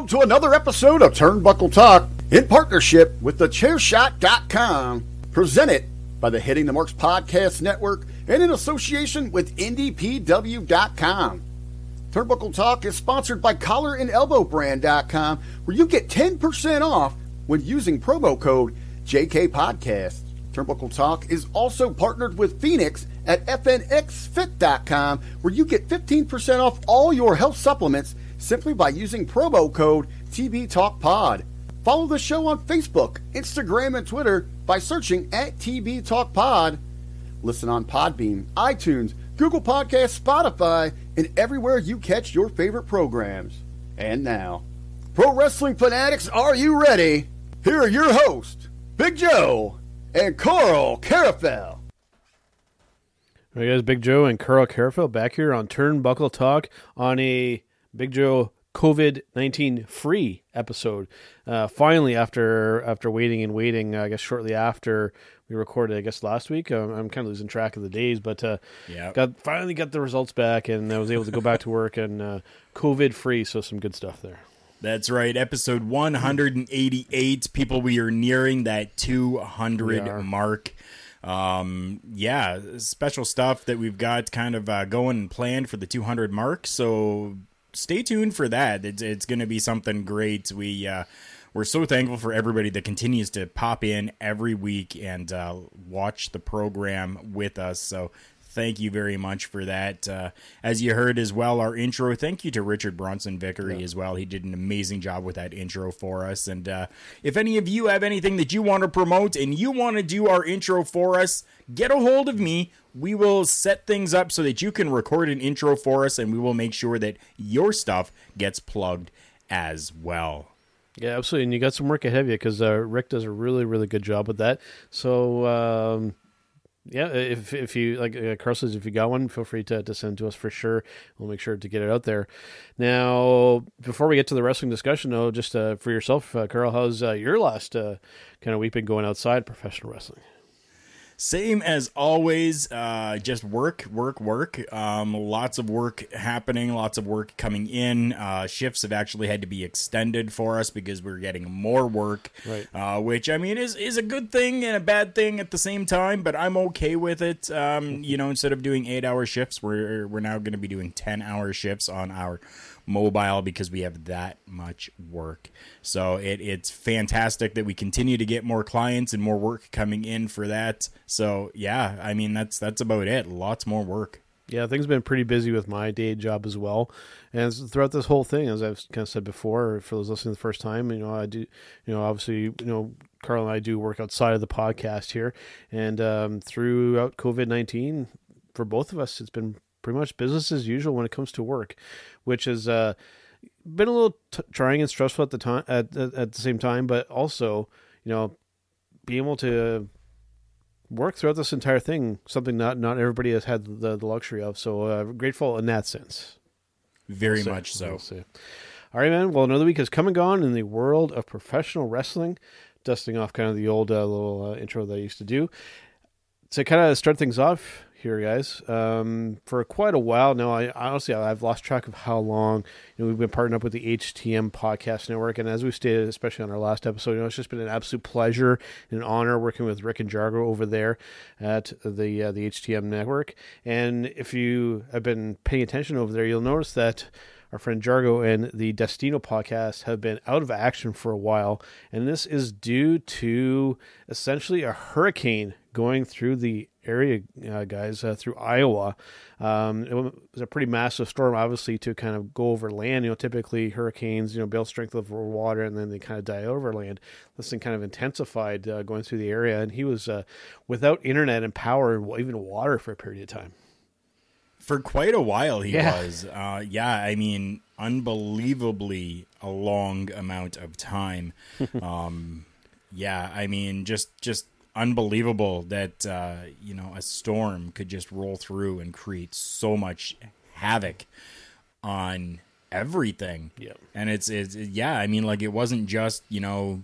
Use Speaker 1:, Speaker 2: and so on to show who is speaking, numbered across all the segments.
Speaker 1: Welcome to another episode of Turnbuckle Talk in partnership with thechairshot.com, presented by the Hitting the Marks Podcast Network and in association with indypw.com. Turnbuckle Talk is sponsored by collarandelbowbrand.com, where you get 10% off when using promo code JKPodcast. Turnbuckle Talk is also partnered with Fenix at FNXFit.com, where you get 15% off all your health supplements simply by using promo code TBTalkPod. Follow the show on Facebook, Instagram, and Twitter by searching at TB Talk Pod. Listen on Podbean, iTunes, Google Podcasts, Spotify, and everywhere you catch your favorite programs. And now, pro wrestling fanatics, are you ready? Here are your hosts, Big Joe and Karl Karufel.
Speaker 2: All right, guys, Big Joe and Karl Karufel back here on Turnbuckle Talk on a Big Joe COVID nineteen free episode. Uh, finally, after after waiting and waiting, I guess shortly after we recorded, I guess last week. Um, I'm kind of losing track of the days, but uh,
Speaker 3: Yeah.
Speaker 2: got finally got the results back, and I was able to go back to work and uh, COVID free. So some good stuff there.
Speaker 3: That's right. Episode 188. People, we are nearing that 200 mark. Um, yeah, special stuff that we've got kind of uh, going and planned for the 200 mark. So stay tuned for that. It's, it's going to be something great. We, uh, we're so thankful for everybody that continues to pop in every week and uh, watch the program with us. So thank you very much for that. Uh, as you heard as well, our intro. Thank you to Richard Bronson Vickery as well. He did an amazing job with that intro for us. And uh, if any of you have anything that you want to promote and you want to do our intro for us, get a hold of me. We will set things up so that you can record an intro for us, and we will make sure that your stuff gets plugged as well.
Speaker 2: Yeah, absolutely. And you got some work ahead of you because uh, Rick does a really, really good job with that. So, um, yeah, if if you like uh, Karl if you got one, feel free to, to send to us for sure. We'll make sure to get it out there. Now, before we get to the wrestling discussion, though, just uh, for yourself, uh, Karl, how's uh, your last uh, kind of week been going outside professional wrestling?
Speaker 3: Same as always, uh, just work, work, work. Um, lots of work happening, lots of work coming in. Uh, shifts have actually had to be extended for us because we're getting more work,
Speaker 2: Right.
Speaker 3: uh, which I mean is is a good thing and a bad thing at the same time. But I'm okay with it. Um, you know, instead of doing eight hour shifts, we're we're now going to be doing ten hour shifts on our mobile because we have that much work. So it, it's fantastic that we continue to get more clients and more work coming in for that. So yeah, I mean that's that's about it. Lots more work.
Speaker 2: Yeah, things have been pretty busy with my day job as well. And throughout this whole thing, as I've kind of said before, for those listening the first time, you know, I do, you know, obviously, you know, Karl and I do work outside of the podcast here. And um, throughout COVID 19, for both of us, it's been pretty much business as usual when it comes to work, which has uh, been a little t- trying and stressful at the time, at, at, at the same time, but also, you know, being able to work throughout this entire thing, something not not everybody has had the, the luxury of. So uh, grateful in that sense.
Speaker 3: Very
Speaker 2: We'll
Speaker 3: much so.
Speaker 2: We'll. All right, man. Well, another week has come and gone in the world of professional wrestling. Dusting off kind of the old uh, little uh, intro that I used to do. To kind of start things off here, guys. Um, for quite a while now, I honestly I've lost track of how long you know, we've been partnering up with the HTM Podcast Network, and as we stated, especially on our last episode, you know, it's just been an absolute pleasure and an honor working with Rick and Jargo over there at the uh, the HTM Network. And if you have been paying attention over there, you'll notice that our friend Jargo and the Destino podcast have been out of action for a while, and this is due to essentially a hurricane going through the area, uh, guys, uh, through Iowa. Um, it was a pretty massive storm, obviously, to kind of go over land. You know, typically hurricanes, you know, build strength over water and then they kind of die over land. This thing kind of intensified uh, going through the area, and he was uh, without internet and power and even water for a period of time.
Speaker 3: For quite a while, he
Speaker 2: Yeah.
Speaker 3: was. Uh, yeah, I mean, unbelievably a long amount of time. um, yeah, I mean, just just unbelievable that uh, you know a storm could just roll through and create so much havoc on everything.
Speaker 2: Yeah,
Speaker 3: And it's it's yeah, I mean, like it wasn't just you know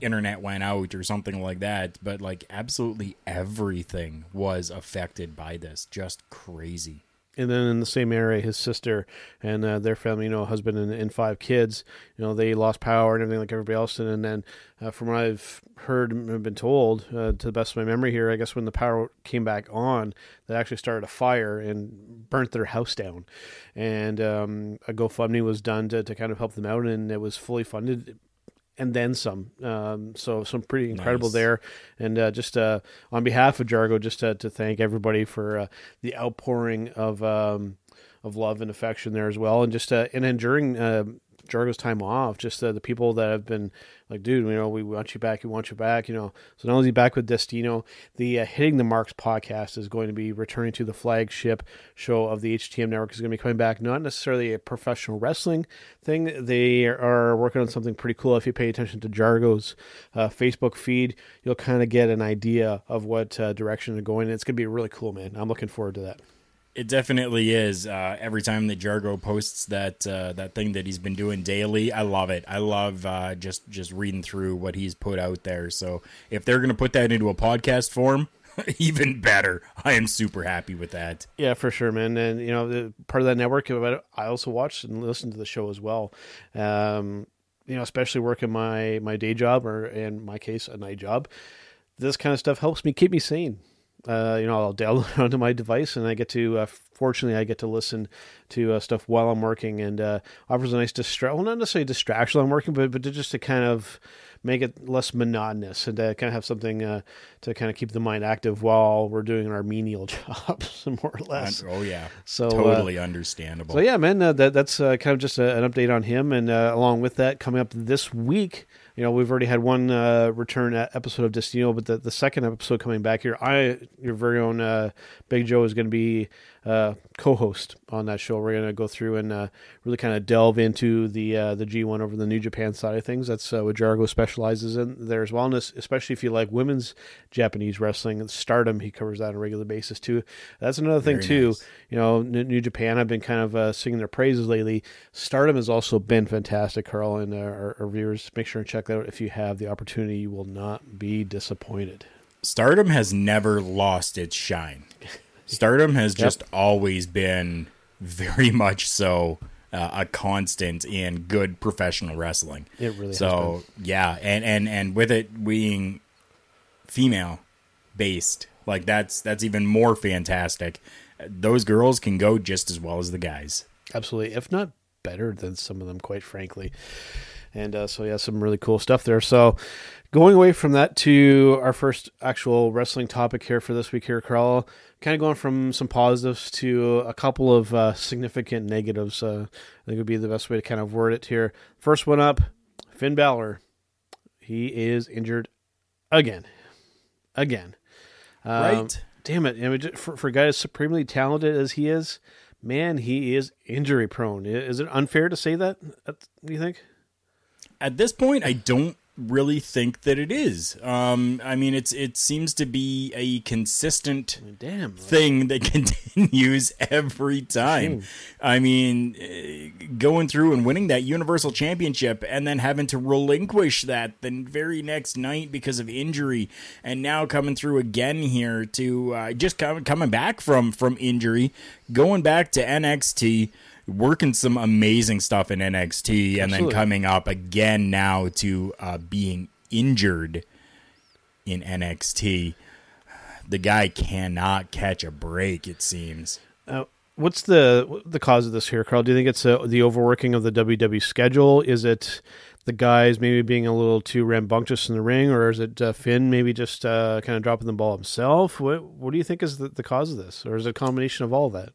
Speaker 3: internet went out or something like that, but like absolutely everything was affected by this. Just crazy.
Speaker 2: And then in the same area, his sister and uh, their family, you know, husband and, and five kids, you know, they lost power and everything like everybody else. And, and then, uh, from what I've heard and been told, uh, to the best of my memory here, I guess when the power came back on, they actually started a fire and burnt their house down. And um, a GoFundMe was done to, to kind of help them out, and it was fully funded and then some. Um, so some pretty incredible
Speaker 3: Nice.
Speaker 2: there. And uh, just uh, on behalf of Jargo, just to, to thank everybody for uh, the outpouring of um, of love and affection there as well. And just uh, and then during uh, Jargo's time off, just uh, the people that have been like, dude, you know, we want you back, we want you back, you know. So only is back with Destino, the uh, Hitting the Marks podcast is going to be returning to the flagship show of the HTM network. is going to be coming back, not necessarily a professional wrestling thing. They are working on something pretty cool. If you pay attention to Jargo's uh, Facebook feed, you'll kind of get an idea of what uh, direction they're going. It's going to be really cool, man. I'm looking forward to that.
Speaker 3: It definitely is. Uh, every time that Jargo posts that uh, that thing that he's been doing daily, I love it. I love uh, just just reading through what he's put out there. So if they're gonna put that into a podcast form, even better. I am super happy with that.
Speaker 2: Yeah, for sure, man. And you know, the, part of that network, I also watch and listen to the show as well. Um, you know, especially working my my day job or in my case a night job. This kind of stuff helps me keep me sane. Uh, you know, I'll download it onto my device, and I get to. Uh, fortunately, I get to listen to uh, stuff while I'm working, and uh, offers a nice distraction. Well, not necessarily distraction while I'm working, but but just to kind of make it less monotonous and to kind of have something uh, to kind of keep the mind active while we're doing our menial jobs, more or less.
Speaker 3: oh yeah,
Speaker 2: So, uh,
Speaker 3: totally understandable.
Speaker 2: So yeah, man, uh, that that's uh, kind of just a, an update on him, and uh, along with that, coming up this week, you know, we've already had one uh, return e- episode of Destino, but the, the second episode coming back here, I your very own uh, Big Joe is going to be uh, co-host on that show. We're going to go through and uh, really kind of delve into the uh, the G1 over the New Japan side of things. That's uh, what Jargo specializes in there as well, and especially if you like women's Japanese wrestling, Stardom, he covers that on a regular basis too. That's another thing
Speaker 3: Very
Speaker 2: too.
Speaker 3: nice.
Speaker 2: You know, New Japan I've been kind of uh, singing their praises lately. Stardom has also been fantastic, Karl, and uh, our, our viewers. Make sure and check that out if you have the opportunity. You will not be disappointed.
Speaker 3: Stardom has never lost its shine. Stardom has just always been very much so uh, a constant in good professional wrestling.
Speaker 2: It really
Speaker 3: so yeah, and and and with it being female based, like that's that's even more fantastic. Those girls can go just as well as the guys.
Speaker 2: Absolutely, if not better than some of them, quite frankly. And uh, so, yeah, some really cool stuff there. So, going away from that to our first actual wrestling topic here for this week, here, Karl, kind of going from some positives to a couple of uh, significant negatives. Uh, I think would be the best way to kind of word it here. First one up Finn Balor. He is injured again. Again. Um,
Speaker 3: Right.
Speaker 2: Damn it. I mean, for, for a guy as supremely talented as he is, man, he is injury prone. Is it unfair to say that? uh, Do you think?
Speaker 3: At this point, I don't really think that it is. Um, I mean, it's it seems to be a consistent
Speaker 2: Damn.
Speaker 3: thing that continues every time. I mean, eh, going through and winning that Universal Championship and then having to relinquish that the very next night because of injury, and now coming through again here to uh, just com- coming back from from injury, going back to NXT. Working some amazing stuff in NXT, and then coming up again now to uh, being injured in NXT the guy cannot catch a break. It seems.
Speaker 2: Uh, what's the the cause of this here, Karl? Do you think it's uh, the overworking of the WWE schedule? Is it the guys maybe being a little too rambunctious in the ring, or is it uh, Finn maybe just uh, kind of dropping the ball himself? What What do you think is the, the cause of this, or is it a combination of all that?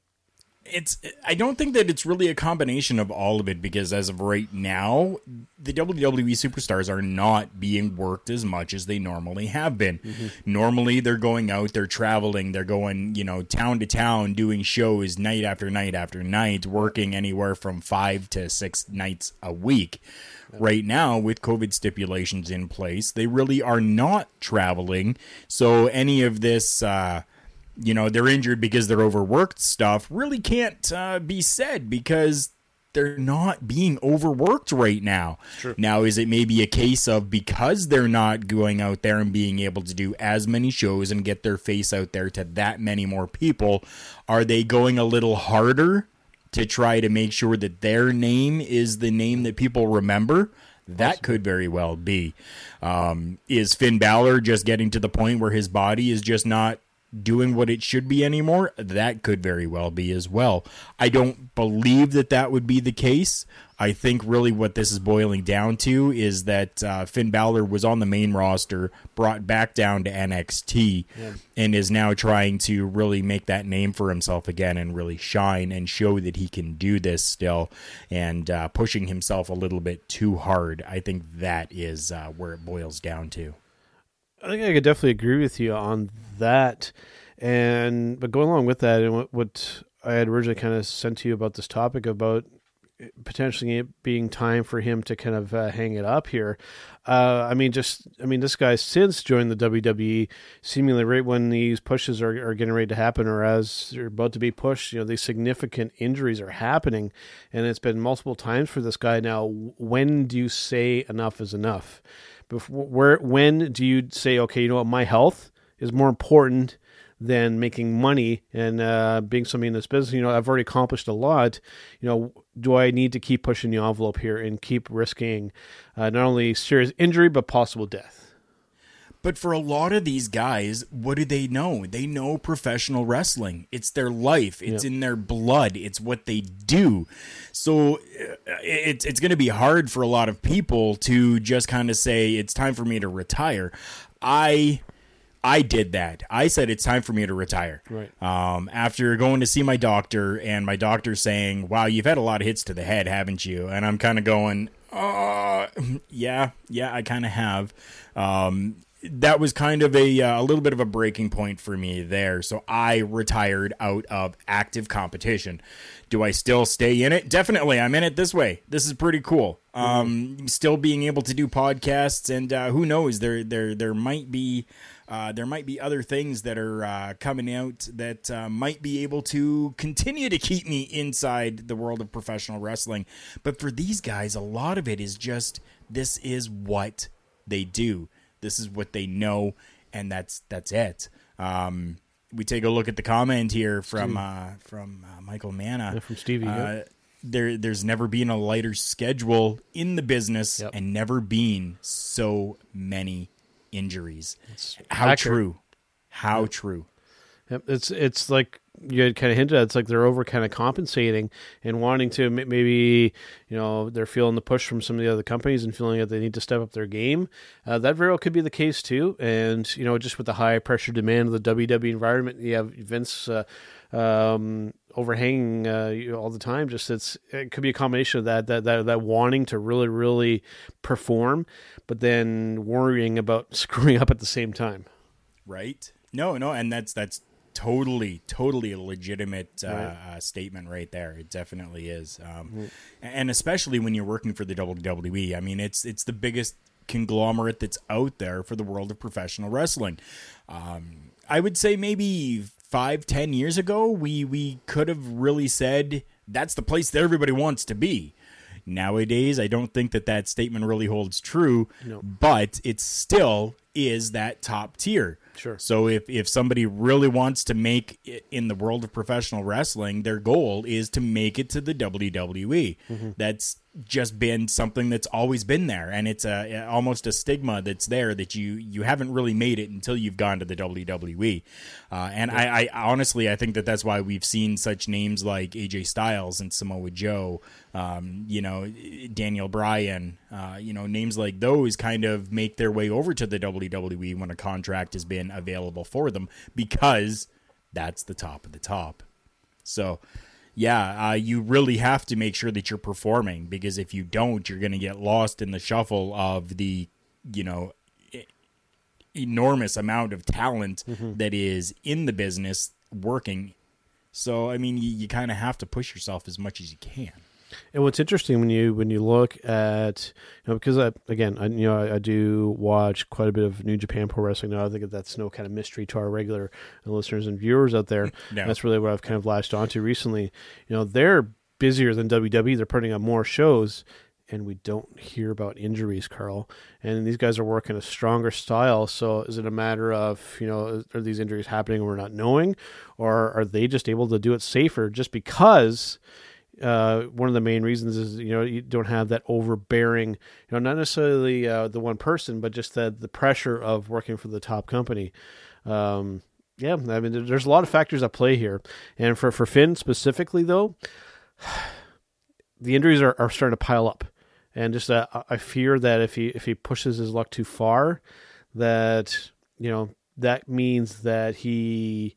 Speaker 3: It's. I don't think that it's really a combination of all of it because as of right now, the WWE superstars are not being worked as much as they normally have been. Normally, they're going out, they're traveling, they're going, you know, town to town, doing shows night after night after night, working anywhere from five to six nights a week. Right now, with COVID stipulations in place, they really are not traveling. So, any of this, uh, you know, they're injured because they're overworked stuff really can't uh, be said because they're not being overworked right now. Now, is it maybe a case of because they're not going out there and being able to do as many shows and get their face out there to that many more people, are they going a little harder to try to make sure that their name is the name that people remember? That could very well be. Um, is Finn Balor just getting to the point where his body is just not doing what it should be anymore? That could very well be as well. I don't believe that that would be the case. I think really what this is boiling down to is that uh, Finn Balor was on the main roster, brought back down to NXT, and is now trying to really make that name for himself again and really shine and show that he can do this still and uh, pushing himself a little bit too hard. I think that is uh, where it boils down to.
Speaker 2: I think I could definitely agree with you on that. And but going along with that, and what, what I had originally kind of sent to you about this topic about potentially it being time for him to kind of uh, hang it up here. Uh, I mean, just I mean, this guy since joined the WWE, seemingly right when these pushes are, are getting ready to happen, or as they're about to be pushed, you know, these significant injuries are happening, and it's been multiple times for this guy. Now, when do you say enough is enough? Before, where when do you say, okay, you know what, my health is more important than making money and uh, being somebody in this business. You know, I've already accomplished a lot. You know, do I need to keep pushing the envelope here and keep risking uh, not only serious injury but possible death?
Speaker 3: But for a lot of these guys, what do they know? They know professional wrestling. It's their life. It's
Speaker 2: Yeah.
Speaker 3: in their blood. It's what they do. So uh, it's it's going to be hard for a lot of people to just kind of say it's time for me to retire. I I did that. I said it's time for me to retire.
Speaker 2: Right.
Speaker 3: Um, after going to see my doctor and my doctor saying, "Wow, you've had a lot of hits to the head, haven't you?" And I'm kind of going, "Uh, yeah, yeah, I kind of have." Um, that was kind of a uh, a little bit of a breaking point for me there. So I retired out of active competition. Do I still stay in it? Definitely, I'm in it this way. This is pretty cool. Um, still being able to do podcasts, and uh, who knows, there there there might be. Uh, there might be other things that are uh, coming out that uh, might be able to continue to keep me inside the world of professional wrestling. But for these guys, a lot of it is just this is what they do. This is what they know, and that's that's it. Um, we take a look at the comment here from uh, from uh, Michael Manna
Speaker 2: Yeah, from Stevie, yeah.
Speaker 3: There, there's never been a lighter schedule in the business,
Speaker 2: Yep.
Speaker 3: and never been so many injuries. How
Speaker 2: accurate.
Speaker 3: true? How true?
Speaker 2: Yep, it's it's like you had kind of hinted at. It's like they're over kind of compensating and wanting to maybe you know they're feeling the push from some of the other companies and feeling that they need to step up their game. Uh, that very well could be the case too. And you know just with the high pressure demand of the WWE environment, you have Vince. Uh, um, overhanging uh, you all the time. Just it's it could be a combination of that that that that wanting to really really perform, but then worrying about screwing up at the same time.
Speaker 3: right? No, no, and that's that's totally, totally a legitimate uh,
Speaker 2: Right.
Speaker 3: uh, statement right there. It definitely is, um, and especially when you're working for the WWE. I mean, it's it's the biggest conglomerate that's out there for the world of professional wrestling. Um, I would say maybe five, ten years ago, we we could have really said that's the place that everybody wants to be. Nowadays, I don't think that that statement really holds true, but it's still is that top tier.
Speaker 2: Sure.
Speaker 3: So if if somebody really wants to make it in the world of professional wrestling, their goal is to make it to the WWE. That's just been something that's always been there, and it's a almost a stigma that's there that you you haven't really made it until you've gone to the WWE. Uh, and I, I honestly I think that that's why we've seen such names like AJ Styles and Samoa Joe, um, you know Daniel Bryan, uh, you know names like those kind of make their way over to the WWE when a contract has been available for them because that's the top of the top. So, yeah, uh, you really have to make sure that you're performing because if you don't, you're going to get lost in the shuffle of the, you know, enormous amount of talent that is in the business working. So, I mean, you, you kind of have to push yourself as much as you can.
Speaker 2: And what's interesting when you when you look at you know because I, again I you know I, I do watch quite a bit of New Japan Pro Wrestling now I think that that's no kind of mystery to our regular listeners and viewers out there.
Speaker 3: No.
Speaker 2: That's really what I've kind of latched onto recently. You know they're busier than WWE. They're putting on more shows, and we don't hear about injuries, Karl. And these guys are working a stronger style. So is it a matter of you know are these injuries happening and we're not knowing, or are they just able to do it safer just because? Uh, one of the main reasons is you know you don't have that overbearing, you know, not necessarily uh, the one person, but just the the pressure of working for the top company. Um, yeah, I mean, there's a lot of factors at play here, and for for Finn specifically, though, the injuries are, are starting to pile up, and just uh, I fear that if he if he pushes his luck too far, that you know that means that he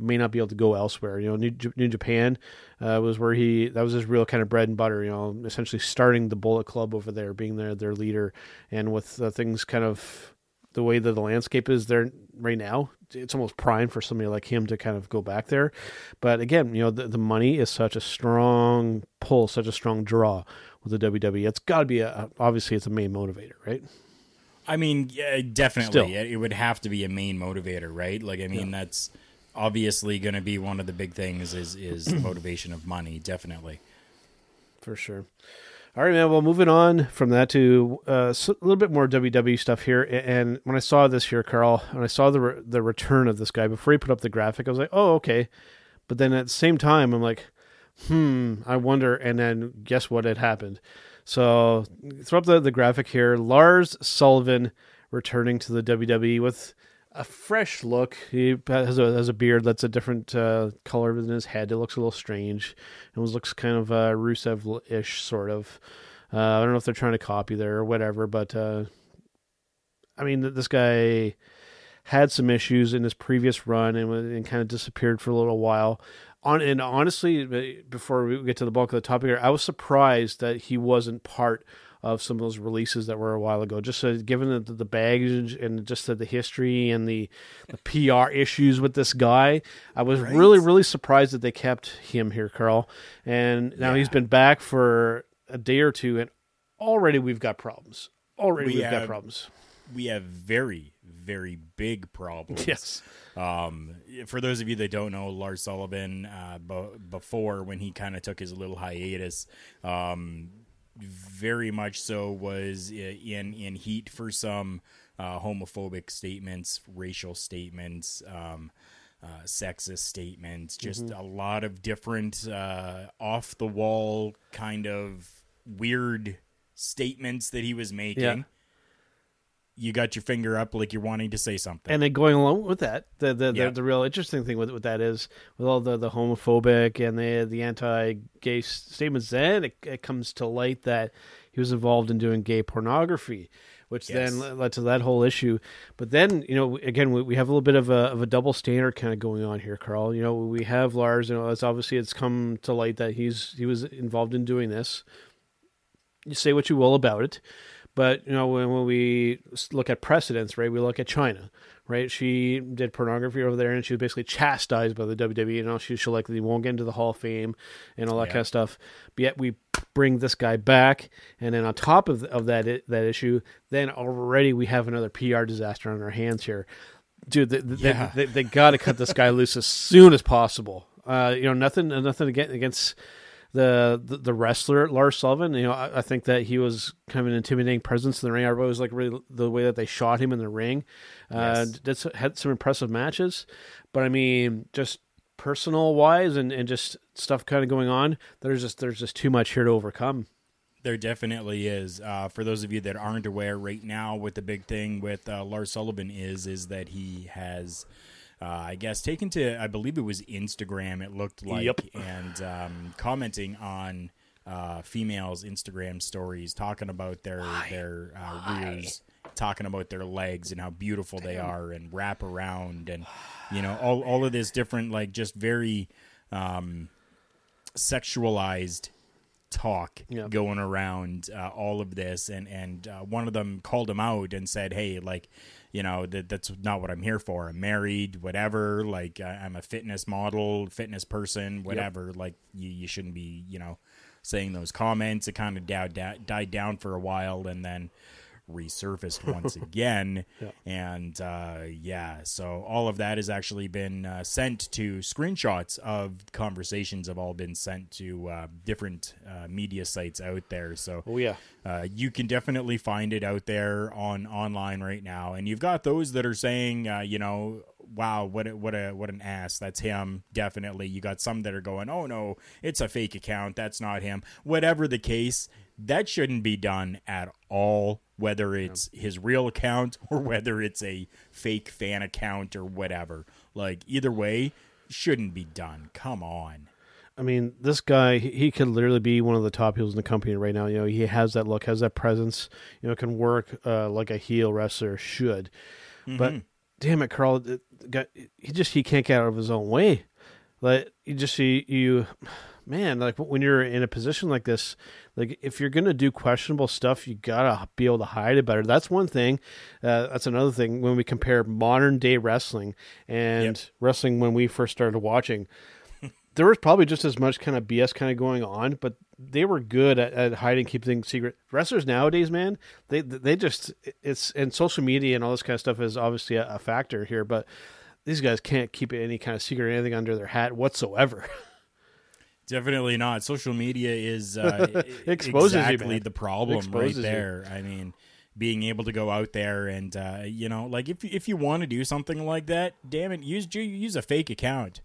Speaker 2: may not be able to go elsewhere. You know, New, J- New Japan uh, was where he that was his real kind of bread and butter. You know, essentially starting the Bullet Club over there, being their their leader, and with uh, things kind of the way that the landscape is there right now, it's almost prime for somebody like him to kind of go back there. But again, you know, the, the money is such a strong pull, such a strong draw with the WWE. It's got to be a obviously it's a main motivator, right?
Speaker 3: I mean, yeah, definitely,
Speaker 2: Still.
Speaker 3: it, it would have to be a main motivator, right? Like, I mean, that's obviously going to be one of the big things is is the motivation of money, definitely.
Speaker 2: for sure. All right, man. Well, moving on from that to uh, a little bit more WWE stuff here. And when I saw this here, Karl, when I saw the re- the return of this guy before he put up the graphic, I was like, oh, okay. But then at the same time, I'm like, hmm, I wonder. And then guess what had happened? So throw up the, the graphic here. Lars Sullivan returning to the WWE with a fresh look. He has a, has a beard that's a different uh, color than his head. It looks a little strange. It was, looks kind of uh, Rusev-ish, sort of. Uh, I don't know if they're trying to copy there or whatever, but uh, I mean, this guy had some issues in his previous run and, and kind of disappeared for a little while. On and honestly, before we get to the bulk of the topic here, I was surprised that he wasn't part of some of those releases that were a while ago. Just uh, given the, the baggage and just the, the history and the, the PR issues with this guy, I was really really surprised that they kept him here, Karl. And now he's been back for a day or two, and already we've got problems. Already
Speaker 3: We
Speaker 2: we have got problems.
Speaker 3: We have very, very big problems.
Speaker 2: Yes.
Speaker 3: Um, for those of you that don't know, Lars Sullivan, uh, b- before when he kind of took his little hiatus, um, very much so was in in heat for some uh, homophobic statements, racial statements, um, uh, sexist statements, just a lot of different uh, off the wall kind of weird statements that he was making. You got your finger up like you're wanting to say something.
Speaker 2: And then going along with that, the the,
Speaker 3: Yeah.
Speaker 2: the, the real interesting thing with with that is with all the, the homophobic and the the anti gay statements, then it, it comes to light that he was involved in doing gay pornography, which
Speaker 3: Yes.
Speaker 2: then led to that whole issue. But then you know again we, we have a little bit of a of a double standard kind of going on here, Karl. You know we have Lars. You know it's obviously it's come to light that he's he was involved in doing this. You say what you will about it. But you know, when, when we look at precedents, right? We look at Chyna, right? She did pornography over there, and she was basically chastised by the WWE. You know, she she likely won't get into the Hall of Fame and all that
Speaker 3: Yeah.
Speaker 2: kind of stuff. But yet we bring this guy back, and then on top of of that that issue, then already we have another PR disaster on our hands here, dude. They,
Speaker 3: Yeah.
Speaker 2: they, they, they got to cut this guy loose as soon as possible. Uh, you know, nothing nothing against against the, the the wrestler Lars Sullivan. You know, I, I think that he was kind of an intimidating presence in the ring. I always like really the way that they shot him in the ring. Uh,
Speaker 3: Yes.
Speaker 2: had some impressive matches, but I mean, just personal wise and, and just stuff kind of going on. There's just there's just too much here to overcome.
Speaker 3: There definitely is. Uh, for those of you that aren't aware, right now, what the big thing with uh, Lars Sullivan is, is that he has, uh, I guess, taken to, I believe it was Instagram. It looked like,
Speaker 2: Yep.
Speaker 3: and um, commenting on uh, females' Instagram stories, talking about their their uh, rears, talking about their legs and how beautiful they are, and wrap around, and you know, all all of this different, like, just very um, sexualized talk
Speaker 2: Yeah.
Speaker 3: going around uh, all of this and and uh, one of them called him out and said hey like you know that that's not what i'm here for. I'm married whatever. Like I, i'm a fitness model fitness person whatever. Like you, you shouldn't be you know saying those comments. It kind of died, died down for a while and then resurfaced once again and uh, yeah so all of that has actually been uh, sent to screenshots of conversations have all been sent to uh, different uh, media sites out there so
Speaker 2: Oh yeah,
Speaker 3: uh, you can definitely find it out there on online right now, and you've got those that are saying, uh, you know, wow, what a, what a what an ass. That's him, definitely. You got some that are going, oh no, it's a fake account. That's not him. Whatever the case, that shouldn't be done at all. Whether it's his real account or whether it's a fake fan account or whatever, like either way, shouldn't be done. Come on.
Speaker 2: I mean, this guy, he could literally be one of the top heels in the company right now. You know, he has that look, has that presence, you know, can work uh, like a heel wrestler should. But damn it, Karl, it got, he just, he can't get out of his own way. Like, you just see, you, man, like when you're in a position like this, like if you're going to do questionable stuff, you got to be able to hide it better. That's one thing. Uh, that's another thing when we compare modern day wrestling and
Speaker 3: Yep.
Speaker 2: wrestling when we first started watching there was probably just as much kind of BS kind of going on, but they were good at, at hiding, keeping things secret. Wrestlers nowadays, man, they they just it's and social media and all this kind of stuff is obviously a, a factor here, but these guys can't keep any kind of secret or anything under their hat whatsoever.
Speaker 3: Definitely not. Social media is uh,
Speaker 2: Exposes
Speaker 3: exactly
Speaker 2: man.
Speaker 3: the problem
Speaker 2: Exposes
Speaker 3: right there. I mean, being able to go out there and uh, you know, like if if you want to do something like that, damn it, use use a fake account.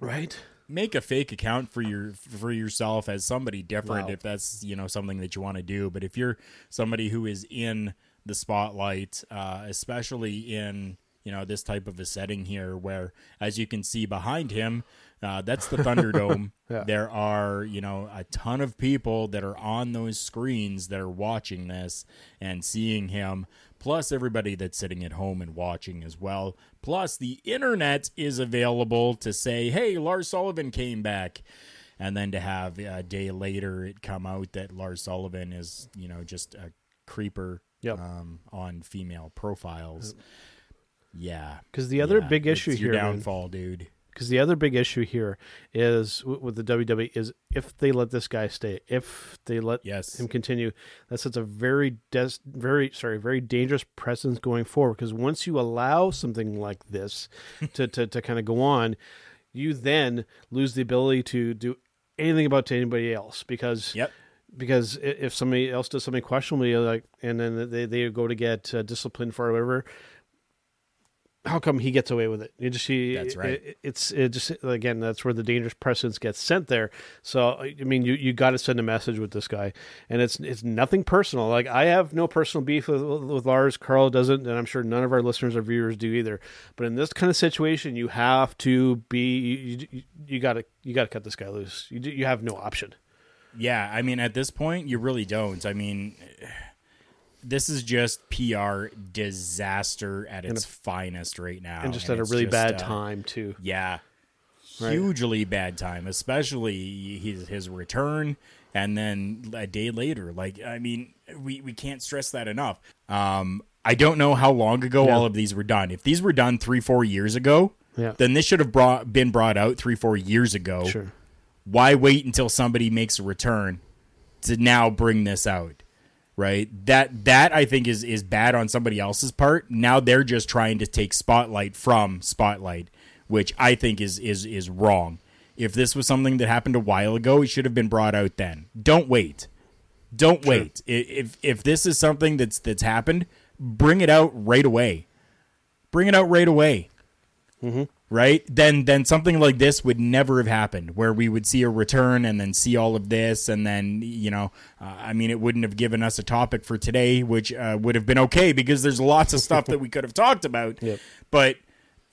Speaker 2: right?
Speaker 3: Make a fake account for your for yourself as somebody different
Speaker 2: Wow.
Speaker 3: if that's you know something that you want to do. But if you're somebody who is in the spotlight, uh, especially in you know this type of a setting here, where as you can see behind him, uh, that's the Thunderdome.
Speaker 2: Yeah.
Speaker 3: There are you know a ton of people that are on those screens that are watching this and seeing him. Plus everybody that's sitting at home and watching as well. Plus the internet is available to say, "Hey, Lars Sullivan came back." and then to have a day later it come out that Lars Sullivan is, you know, just a creeper
Speaker 2: Yep.
Speaker 3: um, on female profiles. Yeah.
Speaker 2: Because the other
Speaker 3: Yeah,
Speaker 2: big issue here, man-
Speaker 3: downfall, dude.
Speaker 2: Because the other big issue here is with the WWE is if they let this guy stay, if they let
Speaker 3: Yes.
Speaker 2: him continue, that sets a very des- very sorry very dangerous precedence going forward. Because once you allow something like this to to, to kind of go on, you then lose the ability to do anything about to anybody else because
Speaker 3: Yep.
Speaker 2: because if somebody else does something questionable, you're like, and then they, they go to get uh, disciplined for whatever. How come he gets away with it? You just see,
Speaker 3: That's right.
Speaker 2: it- it's it just again that's where the dangerous precedence gets sent there. So I mean, you you got to send a message with this guy, and it's it's nothing personal. Like I have no personal beef with, with Lars. Karl doesn't, and I'm sure none of our listeners or viewers do either. But in this kind of situation, you have to be you you, you got to you got to cut this guy loose. You you have no option.
Speaker 3: Yeah, I mean, at this point, you really don't. I mean, this is just PR disaster at its finest right now,
Speaker 2: and just at a really
Speaker 3: just,
Speaker 2: bad
Speaker 3: uh,
Speaker 2: time too.
Speaker 3: Yeah,
Speaker 2: Right.
Speaker 3: hugely bad time, especially his his return, and then a day later. Like, I mean, we we can't stress that enough. Um, I don't know how long ago
Speaker 2: Yeah.
Speaker 3: all of these were done. If these were done three four years ago,
Speaker 2: Yeah.
Speaker 3: then this should have brought been brought out three four years ago.
Speaker 2: Sure.
Speaker 3: Why wait until somebody makes a return to now bring this out right? That that i think is is bad on somebody else's part. Now they're just trying to take spotlight from spotlight which i think is is is wrong. If this was something that happened a while ago it should have been brought out then. Don't wait. Don't wait. If if this is something that's that's happened bring it out right away. Bring it out right away mm-hmm. Right? Then then something like this would never have happened where we would see a return and then see all of this and then you know uh, i mean it wouldn't have given us a topic for today which uh, would have been okay because there's lots of stuff that we could have talked about.
Speaker 2: Yep.
Speaker 3: but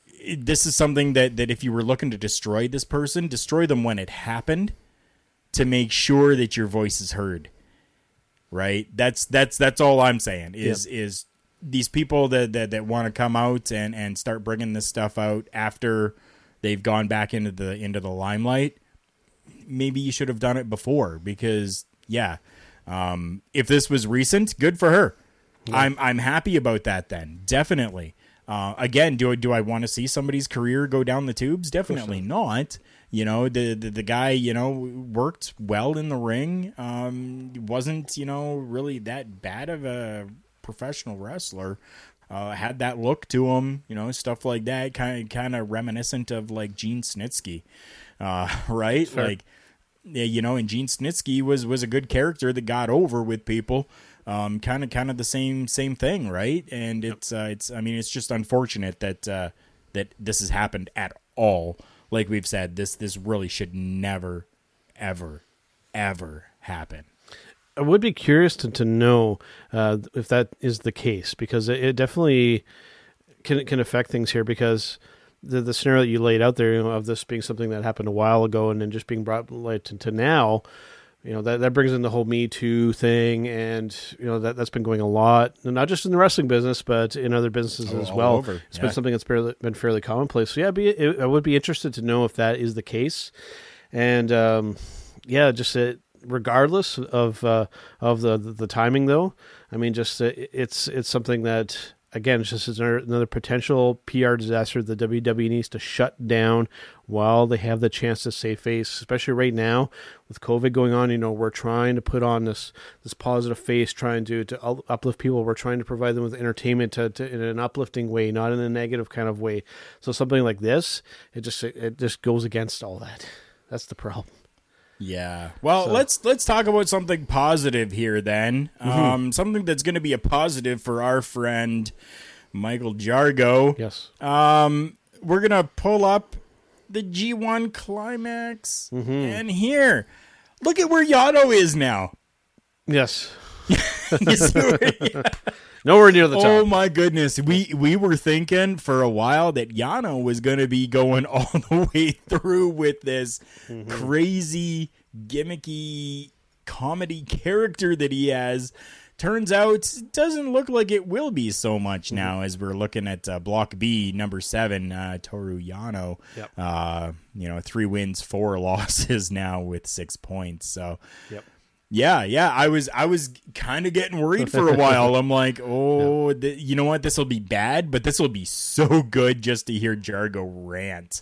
Speaker 3: it- this is something that that if you were looking to destroy this person destroy them when it happened to make sure that your voice is heard right? That's that's that's all i'm saying is is these people that that, that want to come out and and start bringing this stuff out after they've gone back into the into the limelight maybe you should have done it before because yeah um if this was recent good for her i'm i'm happy about that then definitely uh, again, do I do I want to see somebody's career go down the tubes? Definitely not. You know, the, the the guy, you know, worked well in the ring. Um, wasn't you know really that bad of a professional wrestler. Uh, had that look to him, you know, stuff like that, kind of kind of reminiscent of like Gene Snitsky, uh, right? Like, yeah, you know, and Gene Snitsky was was a good character that got over with people. Um, kind of kind of the same same thing, right? And it's uh, it's I mean it's just unfortunate that uh, that this has happened at all. Like we've said, this this really should never, ever, ever happen.
Speaker 2: I would be curious to, to know uh, if that is the case because it, it definitely can can affect things here because the the scenario that you laid out there you know, of this being something that happened a while ago and then just being brought light to, to now you know that that brings in the whole me too thing and you know that that's been going a lot not just in the wrestling business but in other businesses
Speaker 3: Oh,
Speaker 2: as well.
Speaker 3: over,
Speaker 2: it's
Speaker 3: yeah.
Speaker 2: been something that's fairly, been fairly commonplace. So yeah be, it, i would be interested to know if that is the case. And um, yeah just it, regardless of uh, of the, the timing though i mean just uh, it's it's something that again it's just another, another potential pr disaster the wwe needs to shut down while they have the chance to save face especially right now with covid going on. You know we're trying to put on this this positive face trying to to uplift people. We're trying to provide them with entertainment to, to, in an uplifting way not in a negative kind of way. So something like this it just it just goes against all that. That's the problem
Speaker 3: Yeah. Well, let's let's talk about something positive here then. Um, something that's going to be a positive for our friend Michael Jargo.
Speaker 2: yes
Speaker 3: Um, we're gonna pull up the G1 climax, and here, look at where Yano is now.
Speaker 2: yes
Speaker 3: You see where-
Speaker 2: nowhere near the top
Speaker 3: oh my goodness, we we were thinking for a while that Yano was gonna be going all the way through with this crazy gimmicky comedy character that he has. Turns out, doesn't look like it will be so much now as we're looking at uh, Block B, number seven, uh, Toru Yano.
Speaker 2: Yep.
Speaker 3: Uh, you know, three wins, four losses now with six points. So,
Speaker 2: Yep.
Speaker 3: Yeah, yeah. I was I was kind of getting worried for a while. I'm like, oh, th- you know what? This will be bad, but this will be so good just to hear Jargo rant.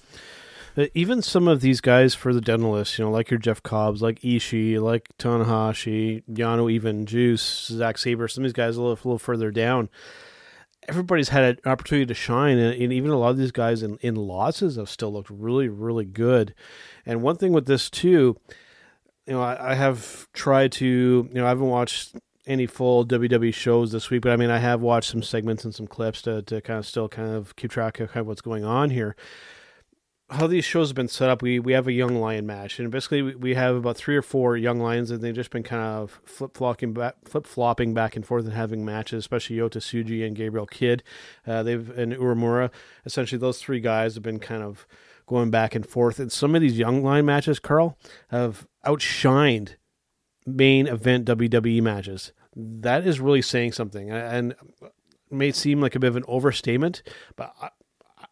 Speaker 2: Uh, even some of these guys for the dental list, you know, like your Jeff Cobbs, like Ishii, like Tanahashi, Yano, even Juice, Zack Sabre, some of these guys a little, a little further down. Everybody's had an opportunity to shine, and, and even a lot of these guys in, in losses have still looked really, really good. And one thing with this too, you know, I, I have tried to, you know, I haven't watched any full WWE shows this week, but I mean, I have watched some segments and some clips to, to kind of still kind of keep track of kind of what's going on here how these shows have been set up, we we have a young lion match, and basically we, we have about three or four young lions, and they've just been kind of flip flopping back, flip flopping back and forth and having matches, especially Yota Tsuji and Gabriel Kidd. Uh, they've and Uemura. Essentially, those three guys have been kind of going back and forth. And some of these young lion matches, Karl, have outshined main event WWE matches. That is really saying something, and it may seem like a bit of an overstatement, but. I,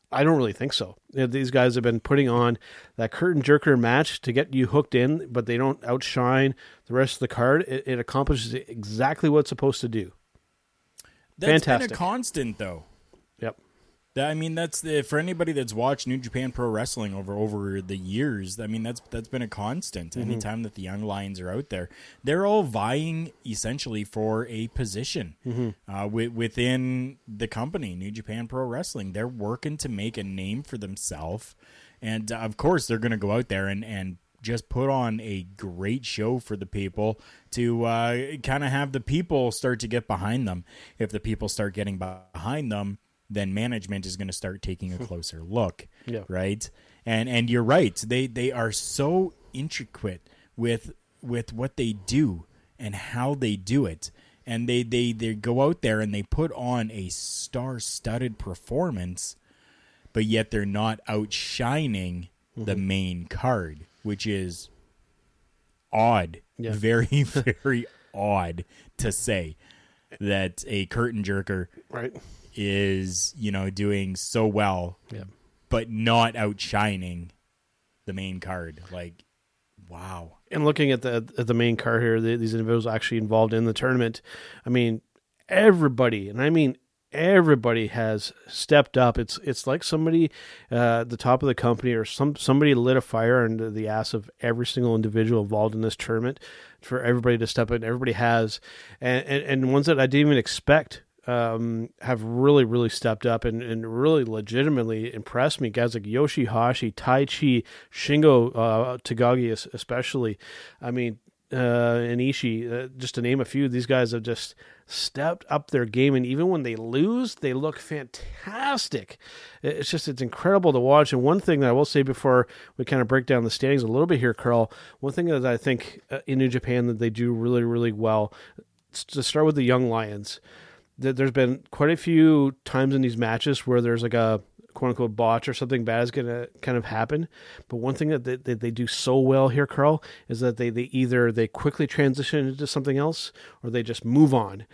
Speaker 2: I don't really think so. These guys have been putting on that curtain jerker match to get you hooked in, but they don't outshine the rest of the card. It, it accomplishes exactly what it's supposed to do.
Speaker 3: That's been a constant though. That, I mean, that's the, for anybody that's watched New Japan Pro Wrestling over over the years. I mean, that's that's been a constant.
Speaker 2: Mm-hmm.
Speaker 3: Anytime that the young lions are out there, they're all vying essentially for a position
Speaker 2: Mm-hmm.
Speaker 3: uh, wi- within the company, New Japan Pro Wrestling. They're working to make a name for themselves, and uh, of course, they're going to go out there and and just put on a great show for the people to uh, kind of have the people start to get behind them. If the people start getting behind them, then management is going to start taking a hmm. closer look.
Speaker 2: Yeah.
Speaker 3: Right. And and you're right. They they are so intricate with with what they do and how they do it. And they they they go out there and they put on a star-studded performance, but yet they're not outshining the mm-hmm. main card, which is odd.
Speaker 2: Yeah.
Speaker 3: Very very odd to say that a curtain jerker
Speaker 2: Right.
Speaker 3: Is you know doing so well
Speaker 2: Yeah.
Speaker 3: but not outshining the main card like wow
Speaker 2: and looking at the at the main card here, the, these individuals actually involved in the tournament. I mean, everybody, and I mean everybody has stepped up. It's it's like somebody uh, at the top of the company or some somebody lit a fire under the ass of every single individual involved in this tournament for everybody to step in. Everybody has, and and, and ones that I didn't even expect um, have really, really stepped up and, and really legitimately impressed me. Guys like Yoshihashi, Taichi, Shingo uh, Takagi, especially. I mean, uh, and Ishii, uh, just to name a few, these guys have just stepped up their game. And even when they lose, they look fantastic. It's just, it's incredible to watch. And one thing that I will say before we kind of break down the standings a little bit here, Karl, one thing that I think uh, in New Japan that they do really, really well, to start with the Young Lions there's been quite a few times in these matches where there's like a quote unquote botch or something bad is going to kind of happen. But one thing that they, they do so well here, Karl, is that they, they either they quickly transition into something else or they just move on.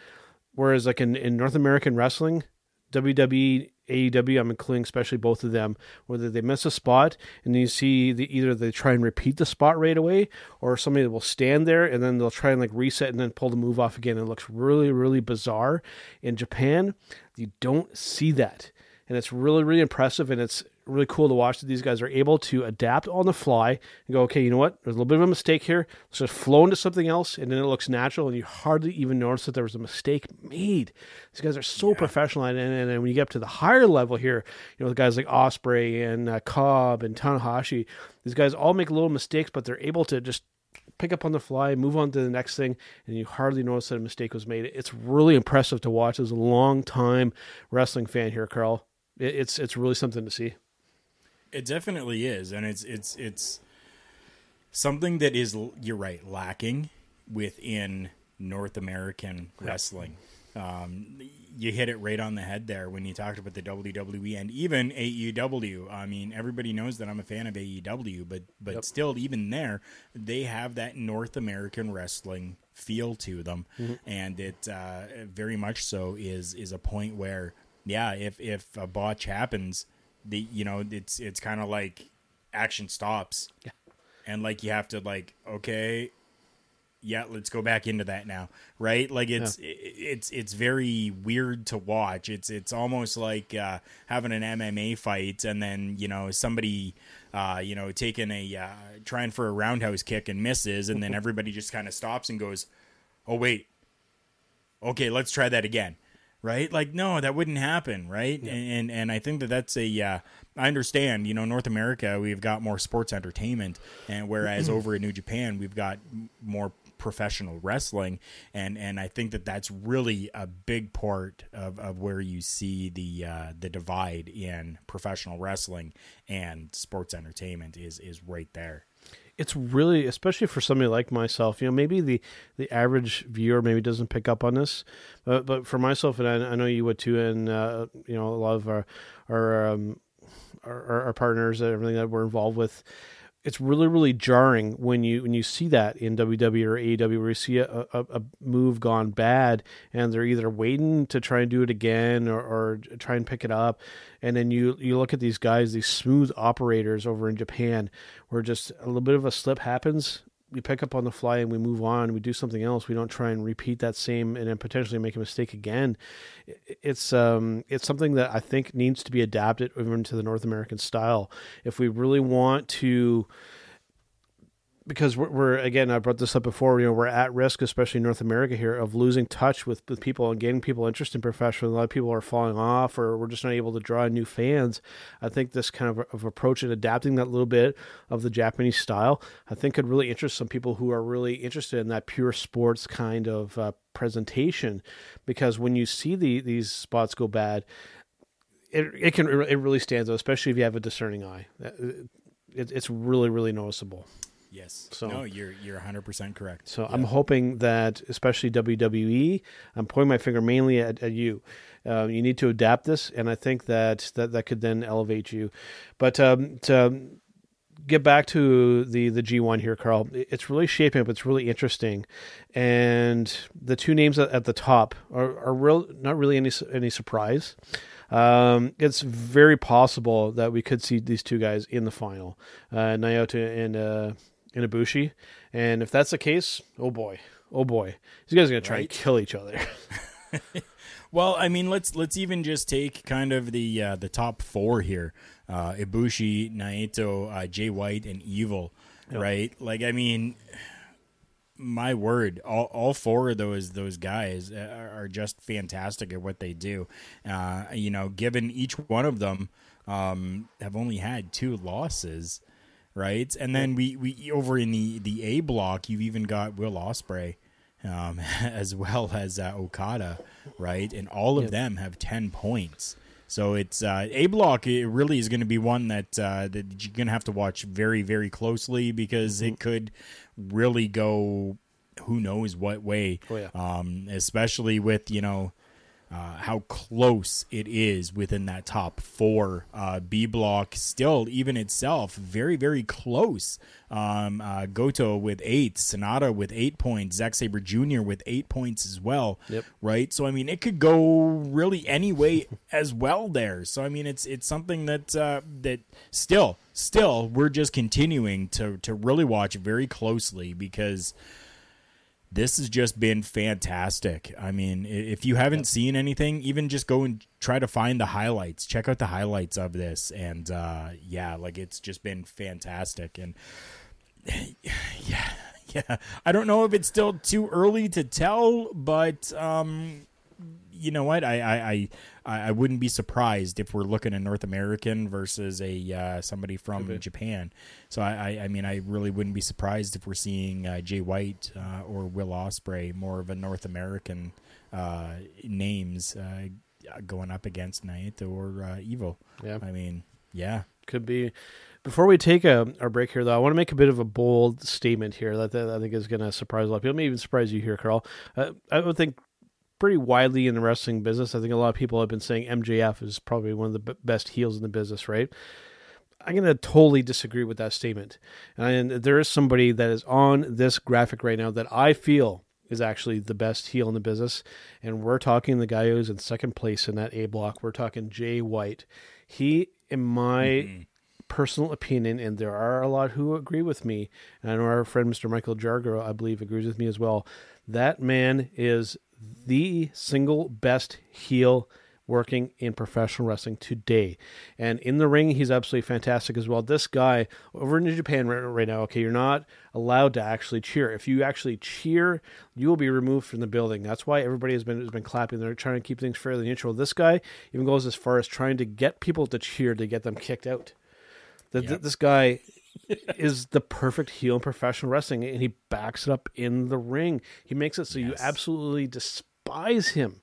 Speaker 2: Whereas like in, in North American wrestling, WWE, AEW, I'm including especially both of them, whether they miss a spot and you see the, either they try and repeat the spot right away or somebody will stand there and then they'll try and like reset and then pull the move off again. It looks really, really bizarre. In Japan, you don't see that. And it's really, really impressive and it's really cool to watch that these guys are able to adapt on the fly and go, okay, you know what? There's a little bit of a mistake here. Let's just flow into something else, and then it looks natural, and you hardly even notice that there was a mistake made. These guys are so professional, and, and, and when you get up to the higher level here, you know, the guys like Osprey and uh, Cobb and Tanahashi, these guys all make little mistakes, but they're able to just pick up on the fly, move on to the next thing, and you hardly notice that a mistake was made. It's really impressive to watch as a long time wrestling fan here, Karl. It's it's really something to see.
Speaker 3: It definitely is, and it's it's it's something that is you're right lacking within North American wrestling. Um, you hit it right on the head there when you talked about the WWE and even AEW. I mean, everybody knows that I'm a fan of AEW, but but still, even there, they have that North American wrestling feel to them, and it uh, very much so is is a point where yeah, if if a botch happens, the you know it's it's kind of like action stops,
Speaker 2: Yeah.
Speaker 3: and like you have to like okay, yeah, let's go back into that now, right? Like it's i it's it's very weird to watch. It's it's almost like uh, having an MMA fight and then you know somebody. Uh, you know, taking a uh, trying for a roundhouse kick and misses, and then everybody just kind of stops and goes, "Oh wait, okay, let's try that again." Right? Like, no, that wouldn't happen, right? And, and and I think that that's a. Uh, I understand. You know, North America, we've got more sports entertainment, and whereas over in New Japan, we've got more professional wrestling, and and I think that that's really a big part of, of where you see the uh, the divide in professional wrestling and sports entertainment is is right there.
Speaker 2: It's really especially for somebody like myself you know maybe the the average viewer maybe doesn't pick up on this but but for myself and i, I know you would too and uh, you know a lot of our our um our, our- partners and everything that we're involved with it's really really jarring when you when you see that in WWE or AEW where you see a, a, a move gone bad and they're either waiting to try and do it again or, or try and pick it up. And then you you look at these guys these smooth operators over in Japan where just a little bit of a slip happens we pick up on the fly and we move on. We do something else. We don't try and repeat that same and then potentially make a mistake again. It's um, it's something that I think needs to be adapted even to the North American style if we really want to because we're, we're, again I brought this up before you know we're at risk especially North America here of losing touch with, with people and getting people interested in professional. A lot of people are falling off or we're just not able to draw new fans. I think this kind of, of approach and adapting that little bit of the Japanese style I think could really interest some people who are really interested in that pure sports kind of uh, presentation. Because when you see the these spots go bad it, it can it really stands out especially if you have a discerning eye. It, it's really really noticeable
Speaker 3: Yes. So no, you're you're 100 percent correct.
Speaker 2: So yeah. I'm hoping that, especially WWE, I'm pointing my finger mainly at, at you. Uh, you need to adapt this, and I think that that that could then elevate you. But um, to get back to the the G1 here, Karl, it's really shaping up. It's really interesting, and the two names at the top are, are real not really any any surprise. Um, it's very possible that we could see these two guys in the final, uh, and uh, in Ibushi. And if that's the case, oh boy, oh boy, these guys are gonna try right. and kill each other.
Speaker 3: well, I mean, let's let's even just take kind of the uh, the top four here: uh, Ibushi, Naito, uh, Jay White, and Evil. Yep. Right? Like, I mean, my word, all, all four of those those guys uh, are just fantastic at what they do. Uh, you know, given each one of them um, have only had two losses right? And then we, we over in the, the A block, you've even got Will Osprey, um, as well as uh, Okada, right? And all of yep. them have ten points. So it's uh, A block. It really is going to be one that uh, that you're going to have to watch very very closely because mm-hmm. it could really go who knows what way.
Speaker 2: Oh, yeah.
Speaker 3: um, especially with you know uh, how close it is within that top four. Uh, B block still, even itself, very, very close. Um, uh, Goto with eight, Sanada with eight points, Zack Sabre Jr. with eight points as well.
Speaker 2: Yep.
Speaker 3: Right. So I mean, it could go really any way as well there. So I mean, it's it's something that uh, that still, still, we're just continuing to to really watch very closely because this has just been fantastic. I mean, if you haven't yep. seen anything, even just go and try to find the highlights. Check out the highlights of this, and uh, yeah, like it's just been fantastic. And yeah, yeah, I don't know if it's still too early to tell, but um, you know what? I, I, I I, wouldn't be surprised if we're looking at North American versus a uh, somebody from. Japan. So I, I, I, mean, I really wouldn't be surprised if we're seeing uh, Jay White uh, or Will Osprey more of a North American uh, names uh, going up against Naito or uh, Evil.
Speaker 2: Yeah,
Speaker 3: I mean, yeah,
Speaker 2: could be. Before we take a, our break here, though, I want to make a bit of a bold statement here that, that I think is going to surprise a lot of people. Maybe even surprise you here, Karl. I would think pretty widely in the wrestling business. I think a lot of people have been saying MJF is probably one of the b- best heels in the business, right? I'm going to totally disagree with that statement. And there is somebody that is on this graphic right now that I feel is actually the best heel in the business. And we're talking the guy who's in second place in that A block. We're talking Jay White. He, in my mm-hmm. personal opinion, and there are a lot who agree with me, and I know our friend Mr. Michael Jargo, I believe, agrees with me as well. That man is the single best heel working in professional wrestling today. And in the ring, he's absolutely fantastic as well. This guy over in Japan right, right, now, okay, you're not allowed to actually cheer. If you actually cheer, you will be removed from the building. That's why everybody has been has been clapping. They're trying to keep things fairly neutral. This guy even goes as far as trying to get people to cheer to get them kicked out. The, yep. This guy is the perfect heel in professional wrestling, and he backs it up in the ring. He makes it so yes. you absolutely despise him.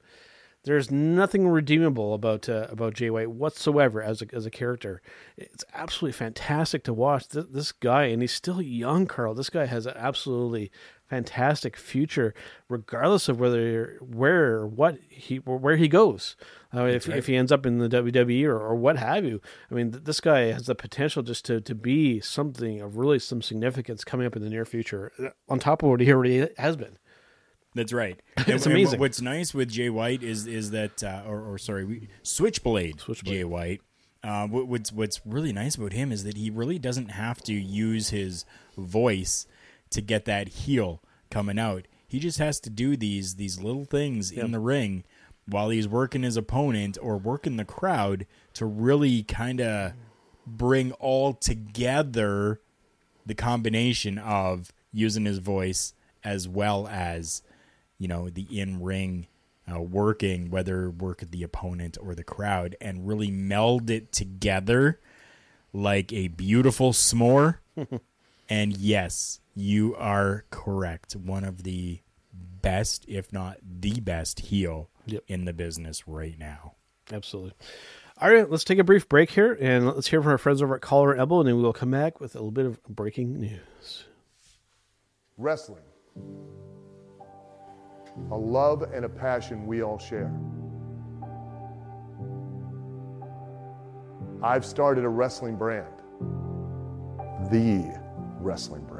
Speaker 2: There's nothing redeemable about uh, about Jay White whatsoever as a as a character. It's absolutely fantastic to watch this, this guy, and he's still young, Karl. This guy has absolutely fantastic future, regardless of whether where or what he where he goes. Uh, if right. if he ends up in the WWE or, or what have you, I mean, th- this guy has the potential just to to be something of really some significance coming up in the near future, uh, on top of what he already has been.
Speaker 3: That's right.
Speaker 2: it's and, amazing.
Speaker 3: And what's nice with Jay White is is that, uh, or, or, sorry, we, Switchblade,
Speaker 2: Switchblade.
Speaker 3: Jay White. Uh, what's what's really nice about him is that he really doesn't have to use his voice to get that heel coming out. He just has to do these these little things in the ring while he's working his opponent or working the crowd to really kind of bring all together the combination of using his voice as well as you know the in ring uh, working, whether work the opponent or the crowd, and really meld it together like a beautiful s'more. and yes, you are correct. One of the best, if not the best, heel
Speaker 2: Yep.
Speaker 3: in the business right now.
Speaker 2: Absolutely. All right, let's take a brief break here and let's hear from our friends over at Collar and Elbow, and then we will come back with a little bit of breaking news.
Speaker 4: Wrestling. A love and a passion we all share. I've started a wrestling brand. The wrestling brand.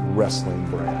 Speaker 4: wrestling brand.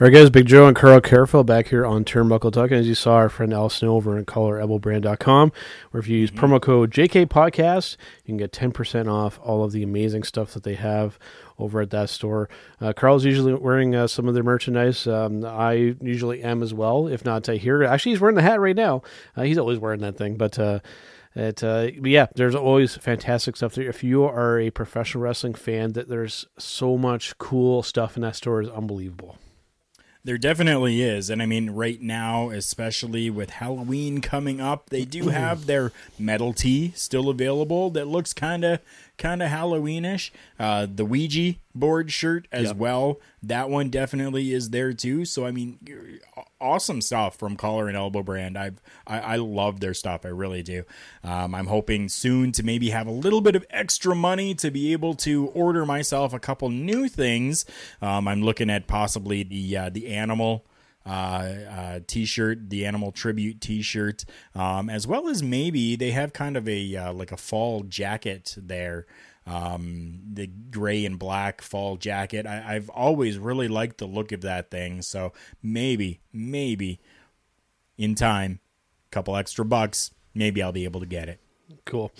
Speaker 2: All right, guys, Big Joe and Karl Karufel back here on Turnbuckle Talk. And as you saw, our friend Al Snow over at collarebowbrand.com, where if you use promo code JK Podcast, you can get 10% off all of the amazing stuff that they have over at that store. Uh, Karl's usually wearing uh, some of their merchandise. Um, I usually am as well, if not uh, here. Actually, he's wearing the hat right now. Uh, he's always wearing that thing, but. Uh, it, uh, but yeah, there's always fantastic stuff there. If you are a professional wrestling fan, that there's so much cool stuff in that store is unbelievable.
Speaker 3: There definitely is. And I mean, right now, especially with Halloween coming up, they do mm-hmm. have their metal tee still available that looks kind of kind of Halloweenish. Uh, the Ouija board shirt as
Speaker 2: Yep.
Speaker 3: well. That one definitely is there too. So I mean, awesome stuff from Collar and Elbow brand. I've I, I love their stuff. I really do. Um, I'm hoping soon to maybe have a little bit of extra money to be able to order myself a couple new things. Um, I'm looking at possibly the uh, the animal uh, uh, t-shirt, the animal tribute t-shirt, um, as well as maybe they have kind of a uh, like a fall jacket there. Um, the gray and black fall jacket. I, I've always really liked the look of that thing. So maybe, maybe in time, a couple extra bucks, maybe I'll be able to get it.
Speaker 2: Cool.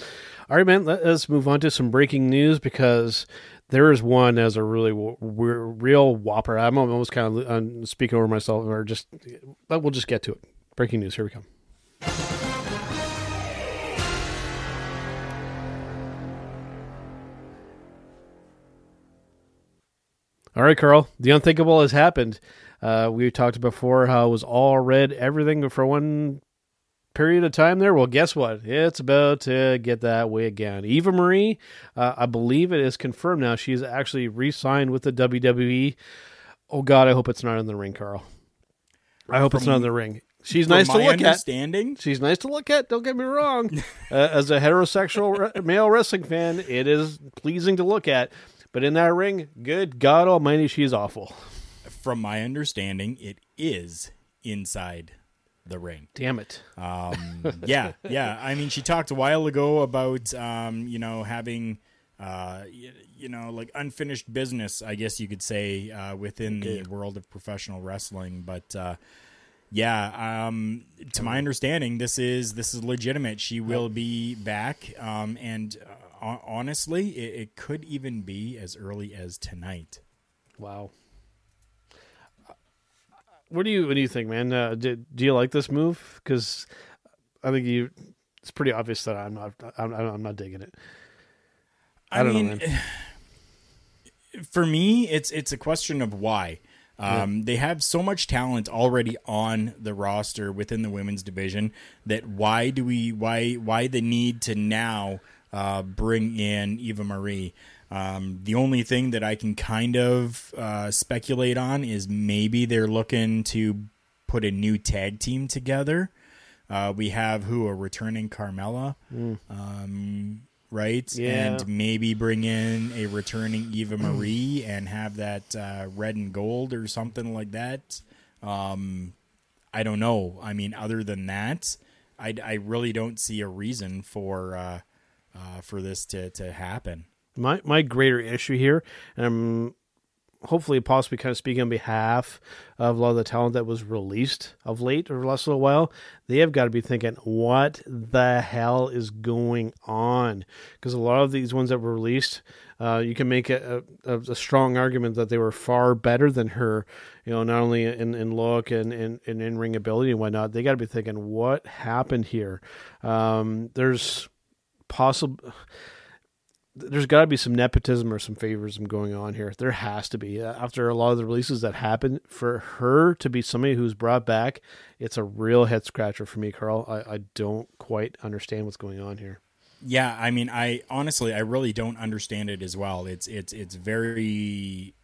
Speaker 2: All right, man. Let us move on to some breaking news because there is one as a really w- w- real whopper. I'm almost kind of um, speaking over myself, or just, but we'll just get to it. Breaking news. Here we come. All right, Karl. The unthinkable has happened. Uh, we talked before how it was all red, everything for one period of time there. Well, guess what? It's about to get that way again. Eva Marie, uh, I believe it is confirmed now. She's actually re-signed with the WWE. Oh God, I hope it's not in the ring, Karl. I hope it's not in the ring. She's nice to look at. She's nice to look at. Don't get me wrong. uh, as a heterosexual re- male wrestling fan, it is pleasing to look at. But in that ring, good God Almighty, she's awful.
Speaker 3: from my understanding, it is inside the ring.
Speaker 2: Damn it.
Speaker 3: Um, yeah, yeah. I mean, she talked a while ago about um, you know having uh, you, you know like unfinished business, I guess you could say, uh, within the world of professional wrestling. But uh, yeah, um, to my understanding, this is this is legitimate. She will be back, um, and uh, honestly, it, it could even be as early as tonight.
Speaker 2: Wow. What do you what do you think, man? Uh, do, do you like this move? Because I think you it's pretty obvious that I'm not I'm, I'm not digging it. I,
Speaker 3: I
Speaker 2: don't
Speaker 3: mean,
Speaker 2: know, man.
Speaker 3: for me, it's it's a question of why. Um, They have so much talent already on the roster within the women's division that why do we why why the need to now uh, bring in Eva Marie? Um, the only thing that I can kind of uh, speculate on is maybe they're looking to put a new tag team together. Uh, we have who a returning Carmella, um, right?
Speaker 2: Yeah.
Speaker 3: And maybe bring in a returning Eva Marie and have that uh, red and gold or something like that. Um, I don't know. I mean, other than that, I, I really don't see a reason for uh, uh, for this to, to happen.
Speaker 2: My my greater issue here, and I'm hopefully possibly kind of speaking on behalf of a lot of the talent that was released of late or last little while, they have got to be thinking, what the hell is going on? Because a lot of these ones that were released, uh, you can make a, a, a strong argument that they were far better than her, you know, not only in, in look and, and, and in ring ability and whatnot. They got to be thinking, what happened here? Um, there's possible there's got to be some nepotism or some favorism going on here. There has to be. Uh, After a lot of the releases that happened, for her to be somebody who's brought back, it's a real head scratcher for me, Karl. I, I don't quite understand what's going on here.
Speaker 3: Yeah, I mean, I honestly, I really don't understand it as well. It's it's it's very,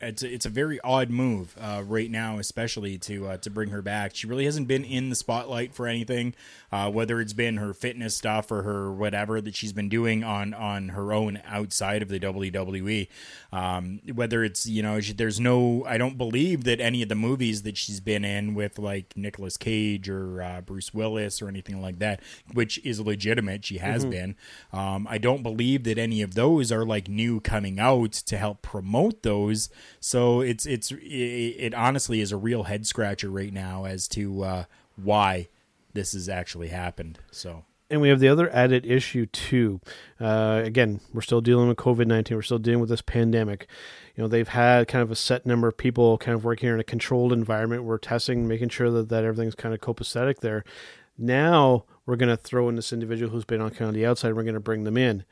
Speaker 3: it's it's a very odd move uh, right now, especially to uh, to bring her back. She really hasn't been in the spotlight for anything, uh, whether it's been her fitness stuff or her whatever that she's been doing on on her own outside of the WWE. Um, whether it's you know, she, there's no, I don't believe that any of the movies that she's been in with like Nicolas Cage or uh, Bruce Willis or anything like that, which is legitimate, she has been. Um, I don't believe that any of those are like new coming out to help promote those. So it's it's it, it honestly is a real head scratcher right now as to uh, why this has actually happened. So
Speaker 2: And we have the other added issue too. Uh, again, we're still dealing with COVID nineteen. We're still dealing with this pandemic. You know, they've had kind of a set number of people kind of working here in a controlled environment. We're testing, making sure that, that everything's kind of copacetic there. Now we're going to throw in this individual who's been on kind of the outside. We're going to bring them in.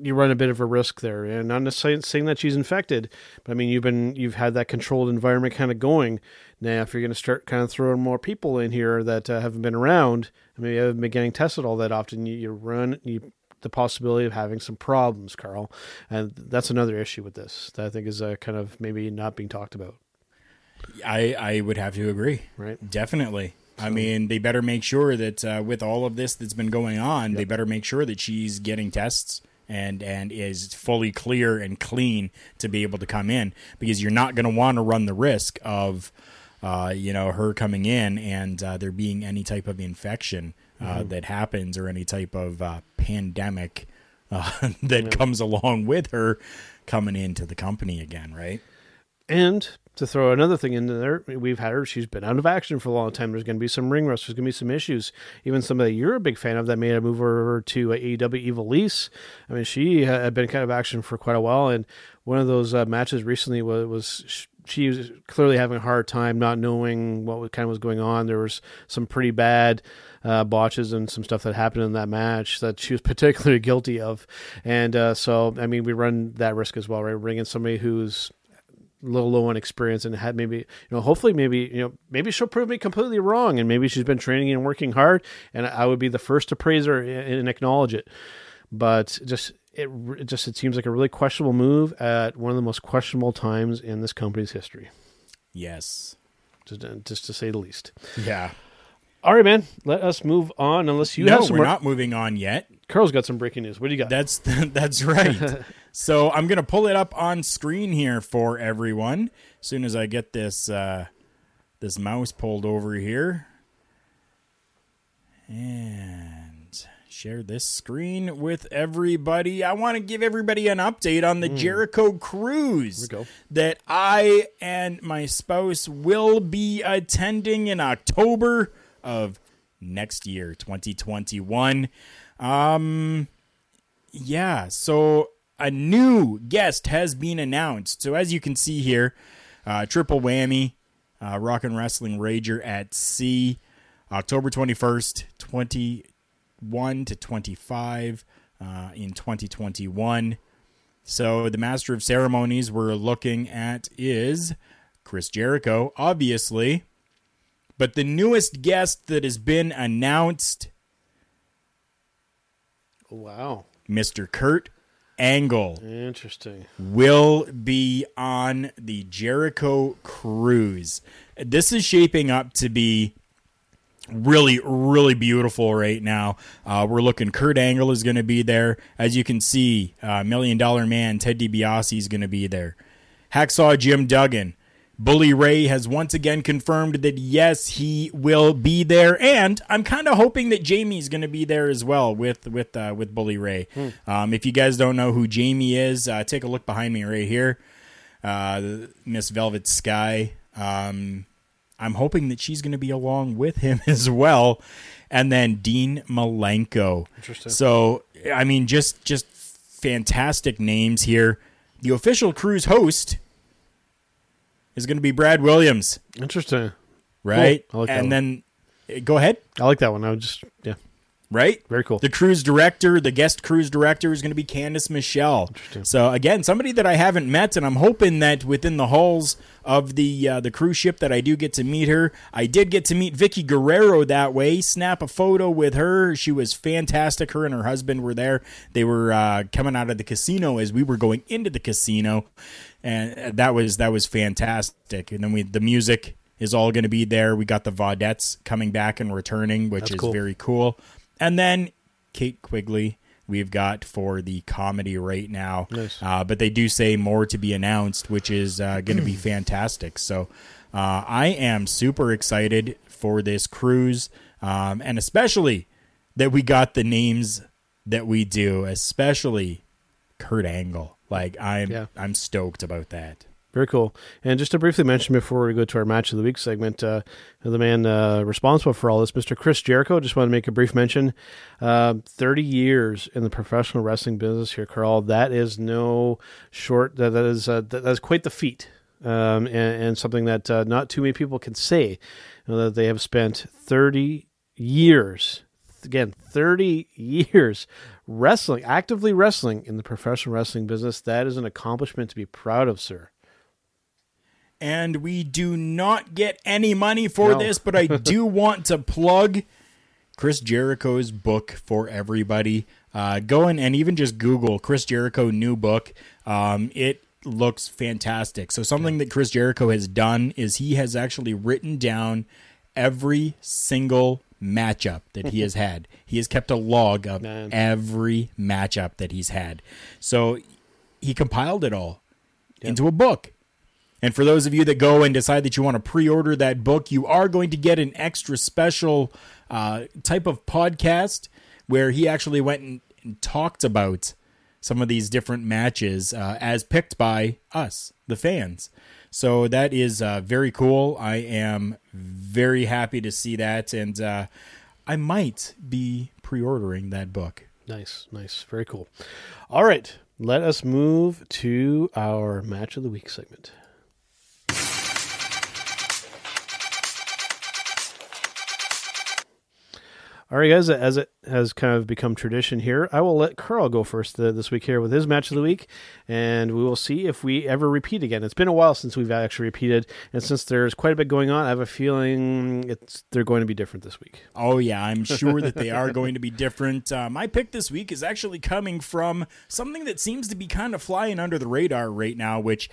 Speaker 2: You run a bit of a risk there, and not necessarily saying that she's infected, but I mean you've been you've had that controlled environment kind of going. Now, if you're going to start kind of throwing more people in here that uh, haven't been around, I mean, haven't been getting tested all that often, you, you run you, the possibility of having some problems, Karl, and that's another issue with this that I think is uh, kind of maybe not being talked about,
Speaker 3: I I would have to agree.
Speaker 2: right?
Speaker 3: Definitely. I mean, they better make sure that uh, with all of this that's been going on, they better make sure that she's getting tests and and is fully clear and clean to be able to come in because you're not going to want to run the risk of uh, you know her coming in and uh, there being any type of infection uh, that happens or any type of uh, pandemic uh, that comes along with her coming into the company again, right?
Speaker 2: And to throw another thing in there, we've had her. She's been out of action for a long time. There's going to be some ring rust. There's going to be some issues. Even somebody you're a big fan of that made a move over to AEW Ivelisse. I mean, she had been kind of action for quite a while. And one of those uh, matches recently was, was she was clearly having a hard time not knowing what kind of was going on. There was some pretty bad uh, botches and some stuff that happened in that match that she was particularly guilty of. And uh, so, I mean, we run that risk as well, right? Bringing somebody who's little low on experience and had maybe you know hopefully maybe you know maybe she'll prove me completely wrong and maybe she's been training and working hard and I would be the first to praise her and and acknowledge it but just it, it just it seems like a really questionable move at one of the most questionable times in this company's history
Speaker 3: Yes.
Speaker 2: just, uh, just to say the least
Speaker 3: Yeah.
Speaker 2: all right man let us move on unless you
Speaker 3: no,
Speaker 2: have some
Speaker 3: we're
Speaker 2: more
Speaker 3: not moving on yet.
Speaker 2: karl's got some breaking news what do you got
Speaker 3: That's that's right. so I'm gonna pull it up on screen here for everyone. As soon as I get this uh, this mouse pulled over here, and share this screen with everybody. I want to give everybody an update on the Jericho cruise that I and my spouse will be attending in October of next year, 2021. Um, yeah, so a new guest has been announced. So as you can see here, uh, triple whammy. uh, Rock and Wrestling Rager at Sea, October 21st, 21 to 25 uh, in 2021. So the Master of Ceremonies we're looking at is Chris Jericho, obviously. But the newest guest that has been announced,
Speaker 2: Wow.
Speaker 3: Mr. Kurt Angle,
Speaker 2: Interesting.
Speaker 3: will be on the Jericho Cruise. This is shaping up to be really, really beautiful right now. Uh, we're looking. Kurt Angle is going to be there, as you can see. Uh, Million Dollar Man Ted DiBiase is going to be there. Hacksaw Jim Duggan. Bully Ray has once again confirmed that yes, he will be there, and I'm kind of hoping that Jamie's going to be there as well with with uh, with Bully Ray. Um, if you guys don't know who Jamie is, uh, take a look behind me right here, uh, Miss Velvet Sky. Um, I'm hoping that she's going to be along with him as well, and then Dean Malenko.
Speaker 2: Interesting.
Speaker 3: So I mean, just just fantastic names here. The official cruise host is going to be Brad Williams,
Speaker 2: Interesting.
Speaker 3: right?
Speaker 2: Cool. I like that
Speaker 3: and then uh, go ahead,
Speaker 2: I like that one. I would just yeah.
Speaker 3: right?
Speaker 2: Very cool.
Speaker 3: The cruise director, the guest cruise director is going to be Candice Michelle. So again, somebody that I haven't met, and I'm hoping that within the halls of the uh, the cruise ship that I do get to meet her. I did get to meet Vickie Guerrero that way. Snap a photo with her. She was fantastic. Her and her husband were there. They were uh, coming out of the casino as we were going into the casino, and that was that was fantastic. And then we the music is all going to be there. We got the Vaudettes coming back and returning, which
Speaker 2: That's
Speaker 3: is
Speaker 2: cool.
Speaker 3: very cool. And then Kate Quigley we've got for the comedy right now.
Speaker 2: Nice.
Speaker 3: Uh, but they do say more to be announced, which is uh, going to be fantastic. So uh, I am super excited for this cruise, um, and especially that we got the names that we do, especially Kurt Angle. Like I'm,
Speaker 2: Yeah.
Speaker 3: I'm stoked about that.
Speaker 2: Very cool. And just to briefly mention before we go to our match of the week segment, uh, the man uh, responsible for all this, Mr. Chris Jericho, just want to make a brief mention. Uh, 30 years in the professional wrestling business here, Karl. That is no short, that, that, is, uh, that, that is quite the feat. Um, and, and something that uh, not too many people can say. You know, that they have spent 30 years, again, 30 years wrestling, actively wrestling in the professional wrestling business. That is an accomplishment to be proud of, sir.
Speaker 3: and we do not get any money for
Speaker 2: No.
Speaker 3: this, but I do want to plug Chris Jericho's book for everybody. Uh, go in and even just Google Chris Jericho new book. Um, it looks fantastic. So something that Chris Jericho has done is he has actually written down every single matchup that he has had. He has kept a log of
Speaker 2: Man.
Speaker 3: every matchup that he's had. So he compiled it all into a book. And for those of you that go and decide that you want to pre-order that book, you are going to get an extra special uh, type of podcast where he actually went and, and talked about some of these different matches uh, as picked by us, the fans. So that is uh, very cool. I am very happy to see that, and uh, I might be pre-ordering that book.
Speaker 2: Nice, nice, very cool. All right, let us move to our match of the week segment. All right, guys, as it has kind of become tradition here, I will let Karl go first uh, this week here with his match of the week, and we will see if we ever repeat again. It's been a while since we've actually repeated, and since there's quite a bit going on, I have a feeling it's they're going to be different this week.
Speaker 3: Oh yeah, I'm sure that they are going to be different. Uh, my pick this week is actually coming from something that seems to be kind of flying under the radar right now, which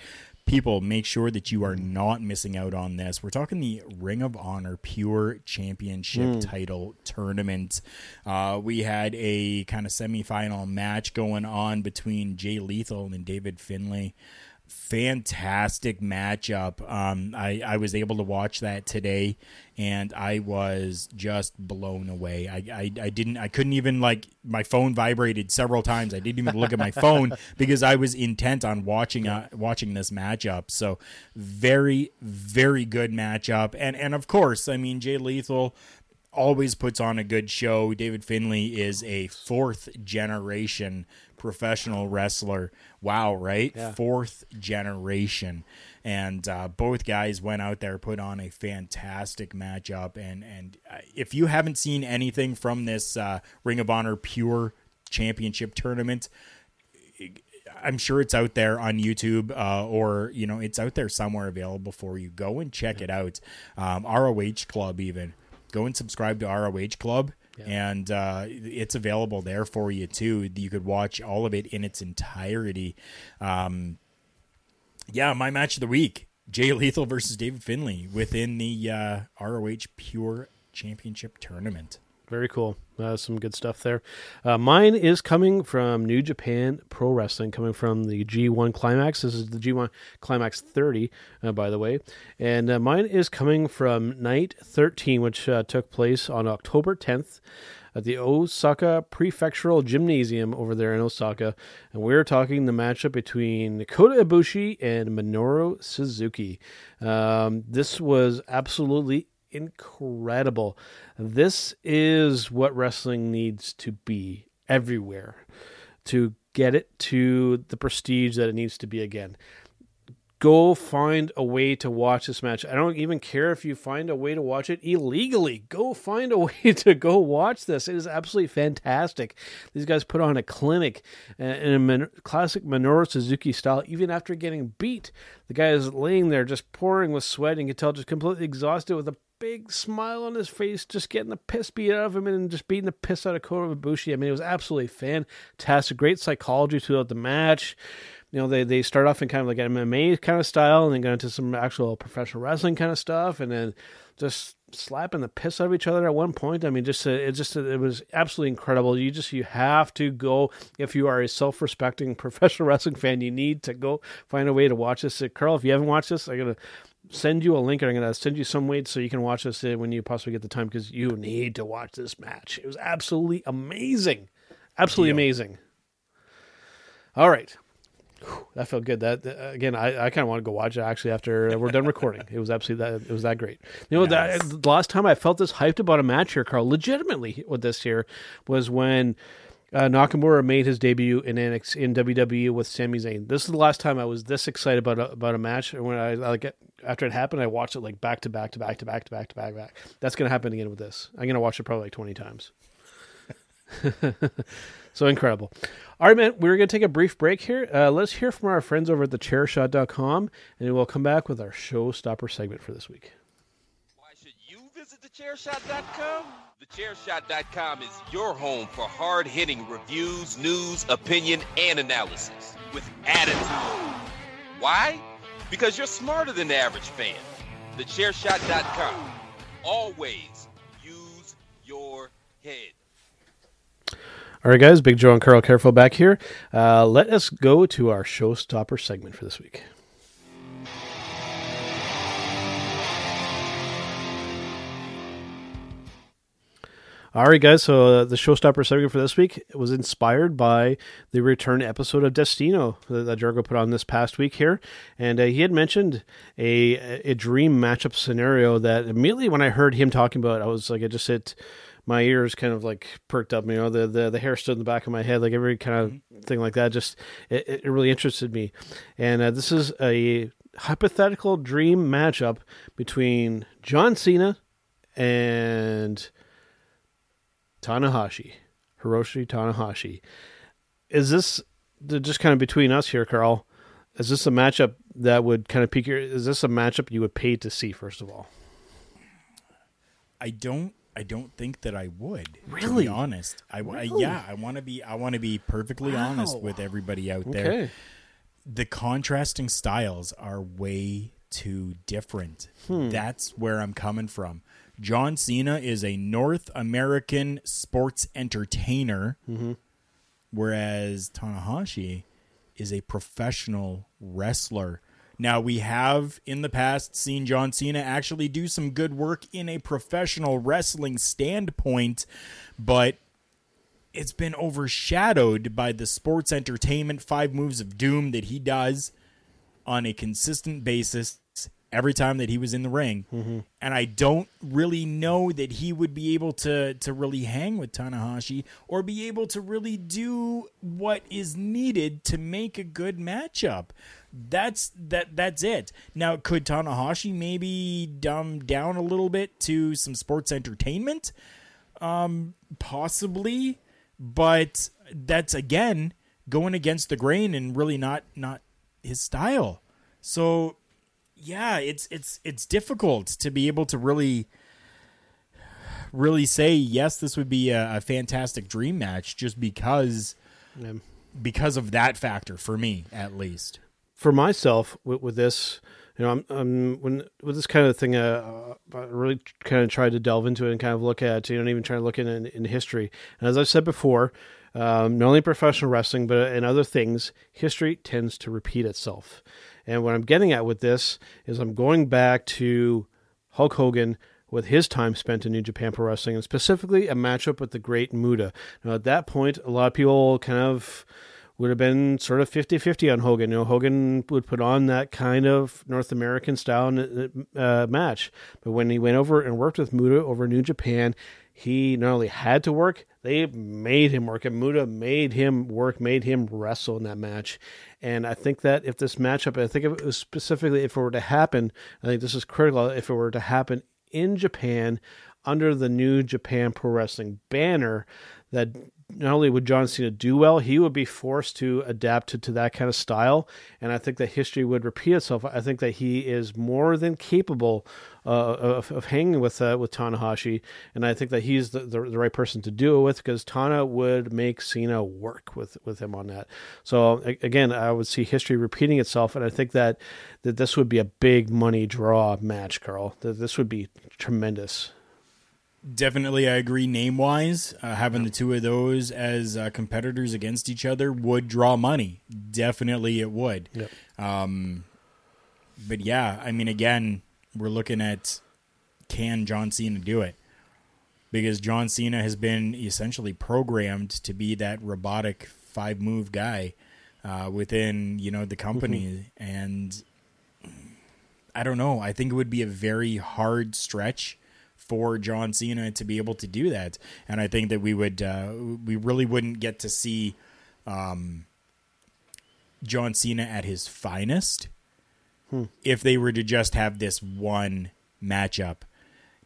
Speaker 3: people make sure that you are not missing out on this. We're talking the Ring of Honor Pure Championship title tournament. Uh, we had a kind of semifinal match going on between Jay Lethal and David Finlay fantastic matchup. Um, I, I was able to watch that today, and I was just blown away. I, I, I didn't I couldn't even like my phone vibrated several times. I didn't even look at my phone because I was intent on watching uh, watching this matchup. So very very good matchup, and and of course I mean Jay Lethal always puts on a good show. David Finlay is a fourth generation professional wrestler. Wow, right?
Speaker 2: Yeah.
Speaker 3: Fourth generation. And uh, both guys went out there, put on a fantastic matchup. And, and uh, if you haven't seen anything from this uh, Ring of Honor Pure Championship tournament, I'm sure it's out there on YouTube uh, or you know it's out there somewhere available for you. Go and check it out. Um, ROH Club even go and subscribe to ROH Club. And uh, it's available there for you too. You could watch all of it in its entirety. Um, yeah, my match of the week: Jay Lethal versus David Finlay within the uh, ROH Pure Championship tournament.
Speaker 2: Very cool. Uh, some good stuff there. Uh, mine is coming from New Japan Pro Wrestling, coming from the G1 Climax. This is the G1 Climax 30, uh, by the way. And uh, mine is coming from Night 13, which uh, took place on October 10th at the Osaka Prefectural Gymnasium over there in Osaka. And we're talking the matchup between Kota Ibushi and Minoru Suzuki. Um, this was absolutely incredible. This is what wrestling needs to be everywhere to get it to the prestige that it needs to be again. Go find a way to watch this match. I don't even care if you find a way to watch it illegally. Go find a way to go watch this. It is absolutely fantastic. These guys put on a clinic uh, in a classic Minoru Suzuki style, even after getting beat. The guy is laying there just pouring with sweat and you can tell just completely exhausted with a big smile on his face, just getting the piss beat out of him and just beating the piss out of Kota Ibushi. I mean, it was absolutely fantastic. Great psychology throughout the match. You know, they, they start off in kind of like an MMA kind of style and then go into some actual professional wrestling kind of stuff and then just slapping the piss out of each other at one point. I mean, just uh, it just it was absolutely incredible. You just you have to go if you are a self-respecting professional wrestling fan. You need to go find a way to watch this. Uh, Karl, if you haven't watched this, I'm gonna send you a link. And I'm gonna send you some way so you can watch this when you possibly get the time because you need to watch this match. It was absolutely amazing, absolutely
Speaker 3: Deal.
Speaker 2: amazing. All right. Whew, That felt good. That again, I, I kind of want to go watch it actually after we're done recording. It was absolutely that it was that great. You know,
Speaker 3: Nice.
Speaker 2: that, the last time I felt this hyped about a match here, Karl, legitimately with this here, was when uh, Nakamura made his debut in NXT in WWE with Sami Zayn. This is the last time I was this excited about a, about a match. And when I like after it happened, I watched it like back to back to back to back to back to back to back. That's gonna happen again with this. I'm gonna watch it probably like 20 times. so incredible. All right, man, we're going to take a brief break here. Uh, let's hear from our friends over at thechairshot.com, and we'll come back with our showstopper segment for this week.
Speaker 5: Why should you visit thechairshot.com? Thechairshot.com is your home for hard hitting reviews, news, opinion, and analysis with attitude. Why? Because you're smarter than the average fan. Thechairshot.com. Always use your head.
Speaker 2: All right, guys, Big Joe and Karl Karufel back here. Uh, let us go to our showstopper segment for this week. All right, guys. So uh, the showstopper segment for this week was inspired by the return episode of Destino that, that Jargo put on this past week here, and uh, he had mentioned a a dream matchup scenario that immediately when I heard him talking about, it, I was like, I just hit my ears kind of like perked up. You know, the the, the hair stood in the back of my head, like every kind of thing like that. Just it, it really interested me, and uh, this is a hypothetical dream matchup between John Cena and Tanahashi, Hiroshi Tanahashi. Is this just kind of between us here, Karl? Is this a matchup that would kind of pique your? Is this a matchup you would pay to see? First of all,
Speaker 3: I don't. I don't think that I would. To
Speaker 2: Really?
Speaker 3: be honest, I, I- yeah. I want to be. I want to be perfectly honest with everybody out there. the contrasting styles are way too different.
Speaker 2: Hmm.
Speaker 3: That's where I'm coming from. John Cena is a North American sports entertainer,
Speaker 2: Mm-hmm.
Speaker 3: whereas Tanahashi is a professional wrestler. Now, we have in the past seen John Cena actually do some good work in a professional wrestling standpoint, but it's been overshadowed by the sports entertainment five moves of doom that he does on a consistent basis every time that he was in the ring, and I don't really know that he would be able to to really hang with Tanahashi or be able to really do what is needed to make a good matchup. That's that that's it. Now, could Tanahashi maybe dumb down a little bit to some sports entertainment? Um, possibly, but that's again going against the grain and really not not his style. So yeah, it's it's it's difficult to be able to really really say yes, this would be a, a fantastic dream match just because
Speaker 2: Yeah.
Speaker 3: because of that factor for me at least.
Speaker 2: for myself with, with this, you know, I'm, I'm when with this kind of thing, uh, I really kind of tried to delve into it and kind of look at, you know, even try to look in, in, in history. And as I've said before, um, not only professional wrestling, but in other things, history tends to repeat itself. And what I'm getting at with this is I'm going back to Hulk Hogan with his time spent in New Japan Pro Wrestling, and specifically a matchup with the Great Muta. Now, at that point, a lot of people kind of would have been sort of 50-50 on Hogan. You know, Hogan would put on that kind of North American style uh, match. But when he went over and worked with Muda over New Japan, he not only had to work, they made him work. And Muta made him work, made him wrestle in that match. And I think that if this matchup, I think if it was specifically if it were to happen, I think this is critical. If it were to happen in Japan under the New Japan Pro Wrestling banner, that not only would John Cena do well, he would be forced to adapt to, to that kind of style. And I think that history would repeat itself. I think that he is more than capable uh, of, of hanging with uh, with Tanahashi. And I think that he's the, the, the right person to do it with because Tana would make Cena work with, with him on that. So, again, I would see history repeating itself. And I think that, that this would be a big money draw match, Karl. That this would be tremendous.
Speaker 3: Definitely, I agree. Name wise, uh, having the two of those as uh, competitors against each other would draw money. Definitely, it would.
Speaker 2: Yep.
Speaker 3: Um, but yeah, I mean, again, we're looking at can John Cena do it? Because John Cena has been essentially programmed to be that robotic five move guy uh, within you know the company, and I don't know. I think it would be a very hard stretch for John Cena to be able to do that, and I think that we would uh, we really wouldn't get to see um, John Cena at his finest if they were to just have this one matchup.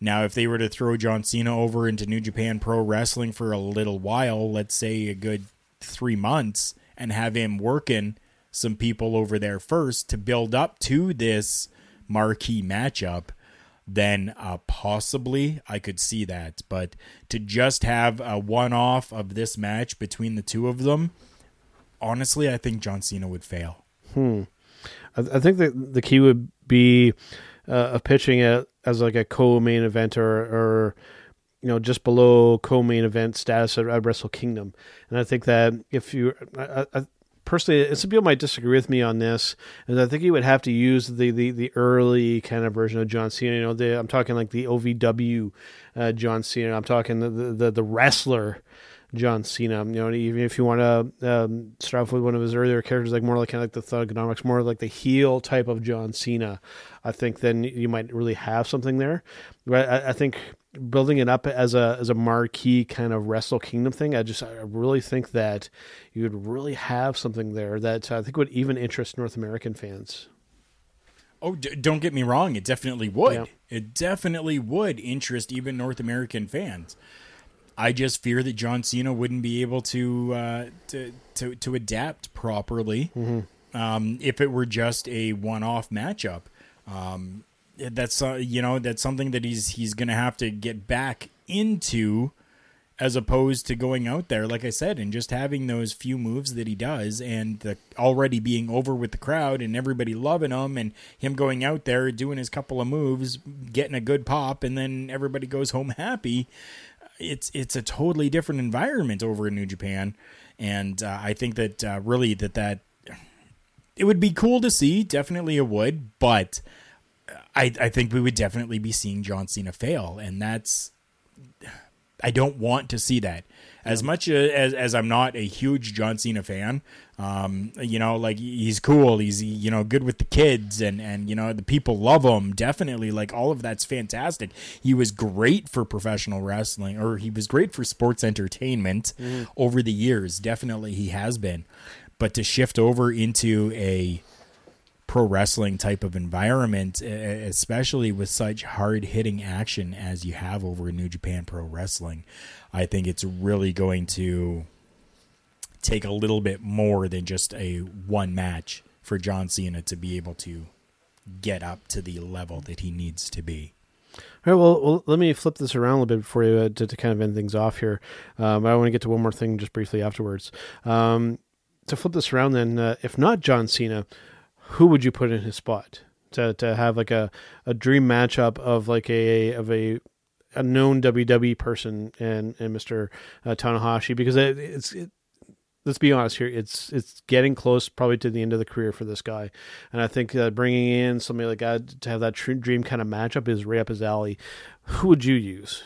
Speaker 3: Now, if they were to throw John Cena over into New Japan Pro Wrestling for a little while, let's say a good three months, and have him working some people over there first to build up to this marquee matchup, then uh, possibly I could see that. But to just have a one off of this match between the two of them, honestly, I think John Cena would fail.
Speaker 2: I, I think that the key would be uh, pitching it as like a co-main event or, or you know just below co-main event status at, at Wrestle Kingdom. And I think that if you, I, I, personally, some people might disagree with me on this, is I think you would have to use the the, the early kind of version of John Cena. You know, the, I'm talking like the OVW uh, John Cena. I'm talking the the, the wrestler. John Cena. You know, even if you want to um, start off with one of his earlier characters, like more like kind of like the Thuganomics, more like the heel type of John Cena, I think then you might really have something there. But I, I think building it up as a as a marquee kind of Wrestle Kingdom thing, I just I really think that you would really have something there that I think would even interest North American fans.
Speaker 3: Oh, d- don't get me wrong. It definitely would.
Speaker 2: Yeah.
Speaker 3: It definitely would interest even North American fans. I just fear that John Cena wouldn't be able to uh, to, to to adapt properly um, if it were just a one-off matchup. Um, that's uh, you know that's something that he's he's going to have to get back into as opposed to going out there like I said and just having those few moves that he does and the already being over with the crowd and everybody loving him and him going out there doing his couple of moves getting a good pop and then everybody goes home happy it's it's a totally different environment over in New Japan. And uh, I think that uh, really that that it would be cool to see. Definitely it would. But I, I think we would definitely be seeing John Cena fail, and that's I don't want to see that. As much as as I'm not a huge John Cena fan, um, you know, like he's cool, he's you know good with the kids, and and you know the people love him. Definitely, like all of that's fantastic. He was great for professional wrestling, or he was great for sports entertainment over the years. Definitely, he has been. But to shift over into a pro wrestling type of environment, especially with such hard hitting action as you have over in New Japan Pro Wrestling, I think it's really going to take a little bit more than just a one match for John Cena to be able to get up to the level that he needs to be.
Speaker 2: All right, well, well, let me flip this around a little bit before you uh, to, to kind of end things off here. Um, I want to get to one more thing just briefly afterwards. Um, to flip this around, then, uh, if not John Cena, who would you put in his spot to to have like a, a dream matchup of like a of a a known WWE person and and Mister uh, Tanahashi because it, it's it, let's be honest here it's it's getting close probably to the end of the career for this guy and I think uh, bringing in somebody like that to have that tr- dream kind of matchup is right up his alley. Who would you use?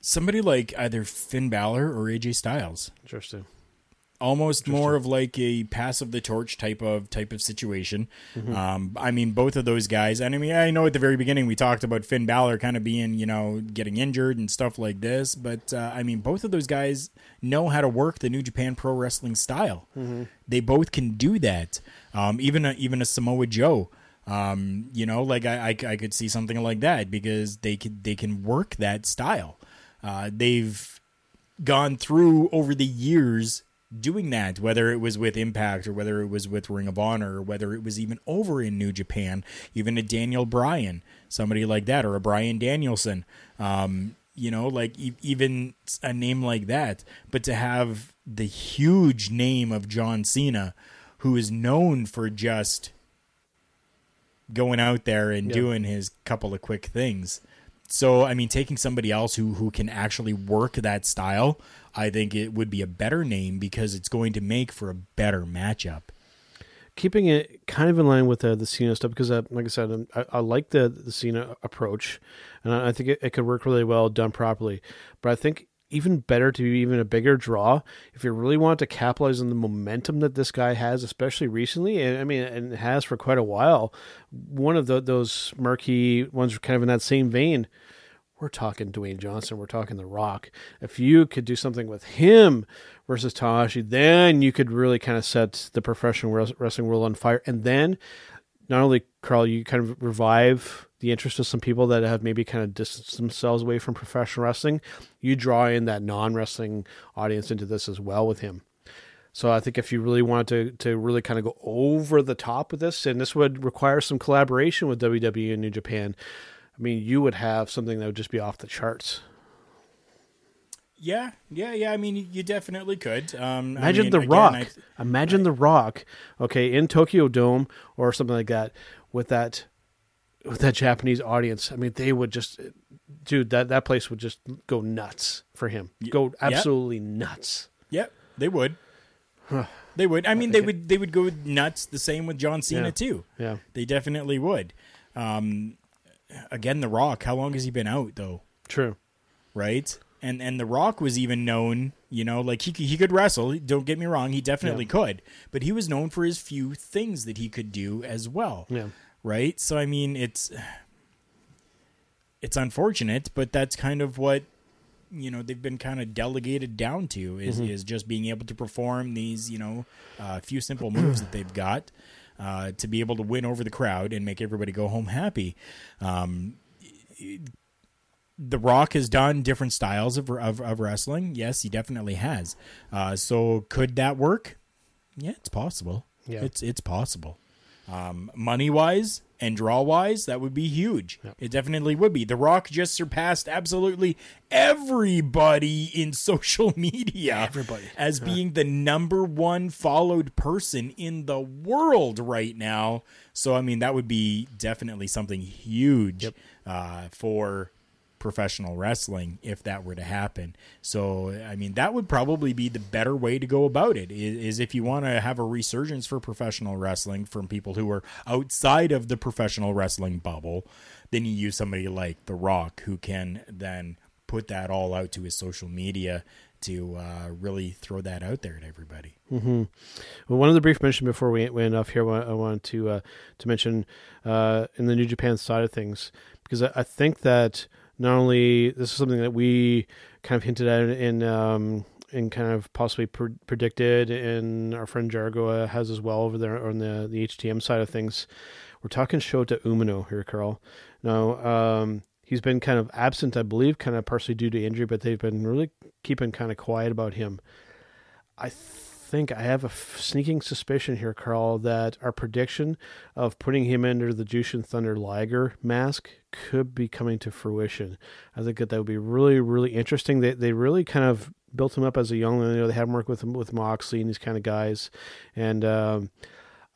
Speaker 3: Somebody like either Finn Balor or AJ Styles.
Speaker 2: Interesting.
Speaker 3: Almost more of like a pass of the torch type of type of situation. Um, I mean, both of those guys, and I mean, I know at the very beginning we talked about Finn Balor kind of being, you know, getting injured and stuff like this, but uh, I mean, both of those guys know how to work the New Japan Pro Wrestling style. They both can do that. Um, even a, even a Samoa Joe. Um, you know, like I, I, I could see something like that because they could they can work that style. Uh, they've gone through over the years doing that, whether it was with Impact or whether it was with Ring of Honor or whether it was even over in New Japan, even a Daniel Bryan, somebody like that, or a Brian Danielson. Um, you know, like e- even a name like that. But to have the huge name of John Cena, who is known for just going out there and doing his couple of quick things. So, I mean, taking somebody else who who can actually work that style, I think it would be a better name because it's going to make for a better matchup.
Speaker 2: keeping it kind of in line with the the Cena stuff because, uh, like I said, um, I, I like the the Cena approach, and I, I think it, it could work really well done properly. But I think even better to be even a bigger draw if you really want to capitalize on the momentum that this guy has, especially recently, and I mean, and has for quite a while. One of the, those murky ones, kind of in that same vein. We're talking Dwayne Johnson. We're talking The Rock. If you could do something with him versus Tanahashi, then you could really kind of set the professional wrestling world on fire. And then, not only Karl, you kind of revive the interest of some people that have maybe kind of distanced themselves away from professional wrestling. You draw in that non-wrestling audience into this as well with him. So I think if you really wanted to to really kind of go over the top with this, and this would require some collaboration with WWE and New Japan. I mean, you would have something that would just be off the charts.
Speaker 3: Yeah, yeah, yeah. I mean, you definitely could. Um, I
Speaker 2: Imagine
Speaker 3: mean,
Speaker 2: The
Speaker 3: again,
Speaker 2: Rock.
Speaker 3: I-
Speaker 2: Imagine The Rock, okay, in Tokyo Dome or something like that, with that with that Japanese audience. I mean, they would just, dude, that that place would just go nuts for him. Go absolutely nuts.
Speaker 3: Yep, they would. they would. I mean, they would. They would go nuts. The same with John Cena
Speaker 2: Yeah.
Speaker 3: too.
Speaker 2: Yeah.
Speaker 3: They definitely would. Um, again, The Rock. How long has he been out though?
Speaker 2: True.
Speaker 3: Right. And and The Rock was even known. You know, like he could- he could wrestle. Don't get me wrong. He definitely could. But he was known for his few things that he could do as well.
Speaker 2: Yeah.
Speaker 3: Right. So I mean, it's it's unfortunate, but that's kind of what you know they've been kind of delegated down to is is just being able to perform these you know uh, few simple moves that they've got uh, to be able to win over the crowd and make everybody go home happy. Um, the Rock has done different styles of, of, of wrestling. Yes, he definitely has. Uh, so could that work? Yeah, it's possible.
Speaker 2: Yeah.
Speaker 3: It's it's possible. Um, money wise and draw wise, that would be huge. It definitely would be. The Rock just surpassed absolutely everybody in social media.
Speaker 2: Everybody.
Speaker 3: as being the number one followed person in the world right now. So I mean, that would be definitely something huge uh, for professional wrestling if that were to happen. So I mean, that would probably be the better way to go about it. Is, is if you want to have a resurgence for professional wrestling from people who are outside of the professional wrestling bubble, then you use somebody like The Rock who can then put that all out to his social media to uh, really throw that out there to everybody.
Speaker 2: Well, one of the brief mention before we went off here, I wanted to uh, to mention uh, in the New Japan side of things because I, I think that not only this is something that we kind of hinted at in um, and kind of possibly pre- predicted, and our friend Jargo has as well over there on the the HTM side of things. We're talking Shota Umino here, Karl. Now, um, he's been kind of absent, I believe, kind of partially due to injury, but they've been really keeping kind of quiet about him. I think I have a f- sneaking suspicion here, Karl, that our prediction of putting him under the Jushin Thunder Liger mask could be coming to fruition. I think that that would be really, really interesting. They they really kind of built him up as a young. You know, they have him work with him with Moxley and these kind of guys, and. Um,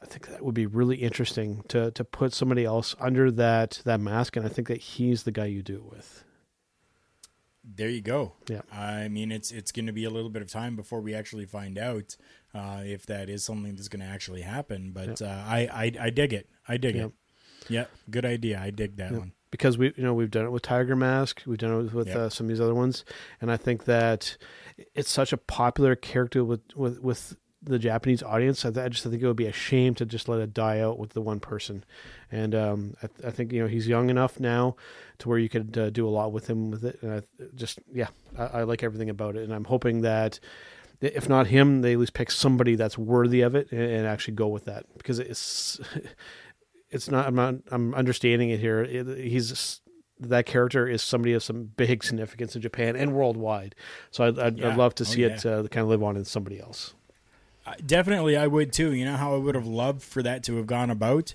Speaker 2: I think that would be really interesting to to put somebody else under that that mask, and I think that he's the guy you do it with.
Speaker 3: There you go.
Speaker 2: Yeah.
Speaker 3: I mean, it's it's going to be a little bit of time before we actually find out uh, if that is something that's going to actually happen. But uh, I, I I dig it. I dig
Speaker 2: Yep.
Speaker 3: it. Yeah, good idea. I dig that one.
Speaker 2: Because we you know we've done it with Tiger Mask, we've done it with, with
Speaker 3: Yep.
Speaker 2: uh, some of these other ones, and I think that it's such a popular character with with with the Japanese audience. I, th- I just think it would be a shame to just let it die out with the one person, and um, I, I think you know he's young enough now to where you could uh, do a lot with him with it, and I just yeah, I, I like everything about it, and I'm hoping that. If not him, they at least pick somebody that's worthy of it and actually go with that because it's it's not. I'm not. I'm understanding it here. It, he's that character is somebody of some big significance in Japan and worldwide. So I'd, I'd,
Speaker 3: Yeah.
Speaker 2: I'd love to
Speaker 3: Oh,
Speaker 2: see it uh, kind of live on in somebody else.
Speaker 3: Uh, definitely, I would too. You know how I would have loved for that to have gone about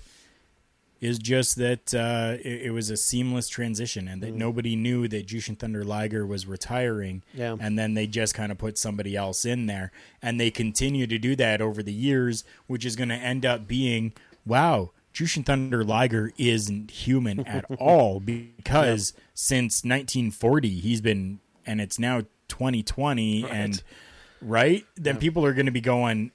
Speaker 3: is just that uh, it, it was a seamless transition, and that nobody knew that Jushin Thunder Liger was retiring.
Speaker 2: Yeah.
Speaker 3: and then they just kind of put somebody else in there, and they continue to do that over the years, which is going to end up being wow. Jushin Thunder Liger isn't human at all because since 1940 he's been, and it's now 2020, and right, then people are going to be going,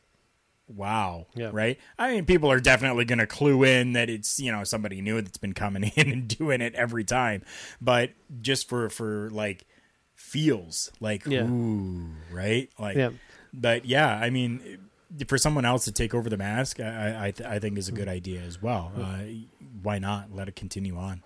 Speaker 3: wow,
Speaker 2: Yeah.
Speaker 3: right? I mean, people are definitely going to clue in that it's you know somebody new that's been coming in and doing it every time, but just for for like feels like
Speaker 2: Yeah.
Speaker 3: ooh, right? Like, but yeah, I mean. For someone else to take over the mask, I I, th- I think is a good idea as well. Uh, why not let it continue on?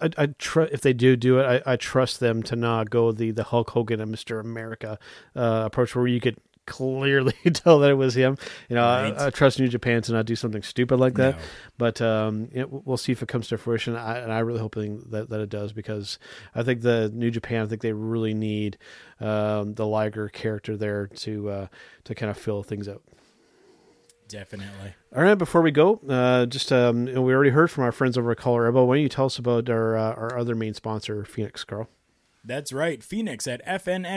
Speaker 2: I, I tr- if they do do it, I, I trust them to not go the the Hulk Hogan and Mister America uh, approach where you could clearly tell that it was him. You know,
Speaker 3: Right.
Speaker 2: I, I trust New Japan to not do something stupid like that.
Speaker 3: No.
Speaker 2: But um, you know, we'll see if it comes to fruition. I, and I really hoping that, that it does because I think the New Japan, I think they really need um, the Liger character there to uh, to kind of fill things out.
Speaker 3: Definitely.
Speaker 2: All right, before we go, uh, just um, we already heard from our friends over at Collar Elbow. Why don't you tell us about our uh, our other main sponsor, Fenix, Karl?
Speaker 3: That's right. Fenix at fnxfit.com.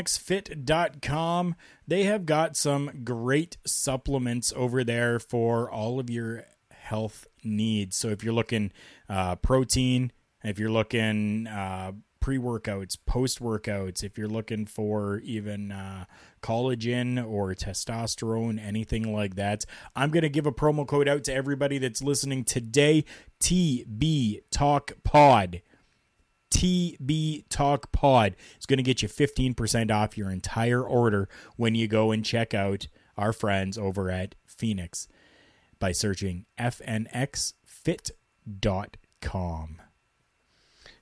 Speaker 3: They have got some great supplements over there for all of your health needs. So if you're looking uh, protein, if you're looking uh, pre workouts, post workouts, if you're looking for even uh, collagen or testosterone, anything like that, I'm going to give a promo code out to everybody that's listening today TB Talk Pod. TB Talk Pod is going to get you 15% off your entire order when you go and check out our friends over at Fenix by searching fnxfit.com.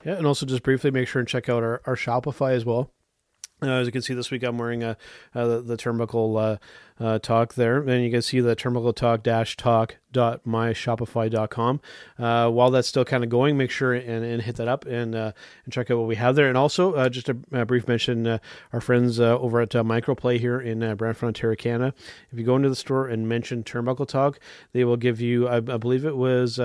Speaker 2: Yeah, and also just briefly make sure and check out our, our Shopify as well. Uh, as you can see this week, I'm wearing uh, uh, the, the Turnbuckle uh, uh, talk there, and you can see the Turnbuckle talk dash talk dot myshopify.com. Uh, while that's still kind of going, make sure and, and hit that up and and check out what we have there. And also, just a, a brief mention, our friends over at Microplay here in uh, Brantford, Ontario, Canada. If you go into the store and mention Turnbuckle Talk, they will give you, I, I believe it was,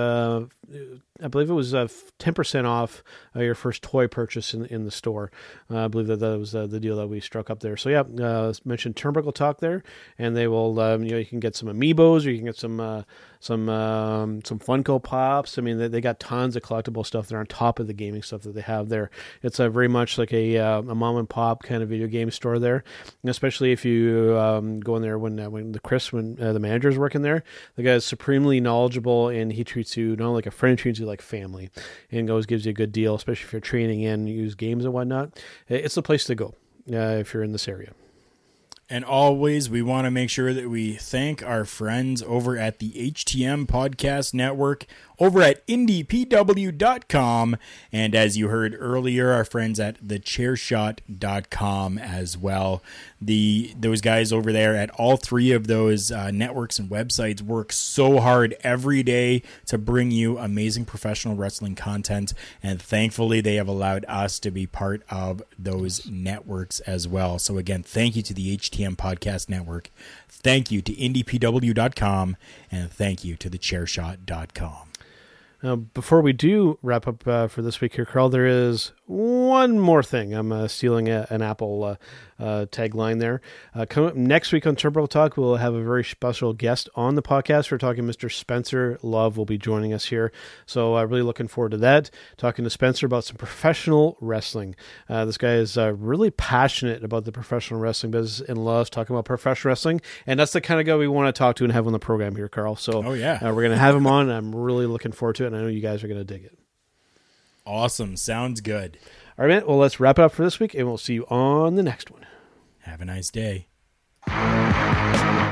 Speaker 2: I believe it was uh, ten percent off uh, your first toy purchase in in the store. Uh, I believe that that was uh, the deal that we struck up there. So yeah, uh, mention Turnbuckle Talk there, and they will, um, you know, you can get some amiibos or you can get some. Some um, some Funko Pops. I mean, they, they got tons of collectible stuff there on top of the gaming stuff that they have there. It's a very much like a uh, a mom and pop kind of video game store there, and especially if you um, go in there when uh, when the Chris when uh, the manager is working there. The guy is supremely knowledgeable and he treats you not like a friend, he treats you like family, and always gives you a good deal, especially if you're training in use games and whatnot. It's the place to go uh, if you're in this area.
Speaker 3: And always, we want to make sure that we thank our friends over at the HTM Podcast Network, over at indypw.com, and as you heard earlier, our friends at thechairshot.com as well. The those guys over there at all three of those uh, networks and websites work so hard every day to bring you amazing professional wrestling content, and thankfully, they have allowed us to be part of those networks as well. So again, thank you to the HTM Podcast Network. Thank you to indypw.com and thank you to thechairshot.com.
Speaker 2: Now, before we do wrap up uh, for this week here, Karl, there is one more thing. I'm uh, stealing a, an Apple uh, uh tagline there. Uh, coming up next week on Turbo Talk, we'll have a very special guest on the podcast. We're talking Mr. Spencer Love will be joining us here. So, uh, really looking forward to that. Talking to Spencer about some professional wrestling. this guy is really passionate about the professional wrestling business and loves talking about professional wrestling. And that's the kind of guy we want to talk to and have on the program here, Karl. So,
Speaker 3: oh, yeah.
Speaker 2: we're going to have him on. I'm really looking forward to it and I know you guys are going to dig it.
Speaker 3: Awesome. Sounds good.
Speaker 2: All right, man. Well, let's wrap it up for this week, and we'll see you on the next one.
Speaker 3: Have a nice day.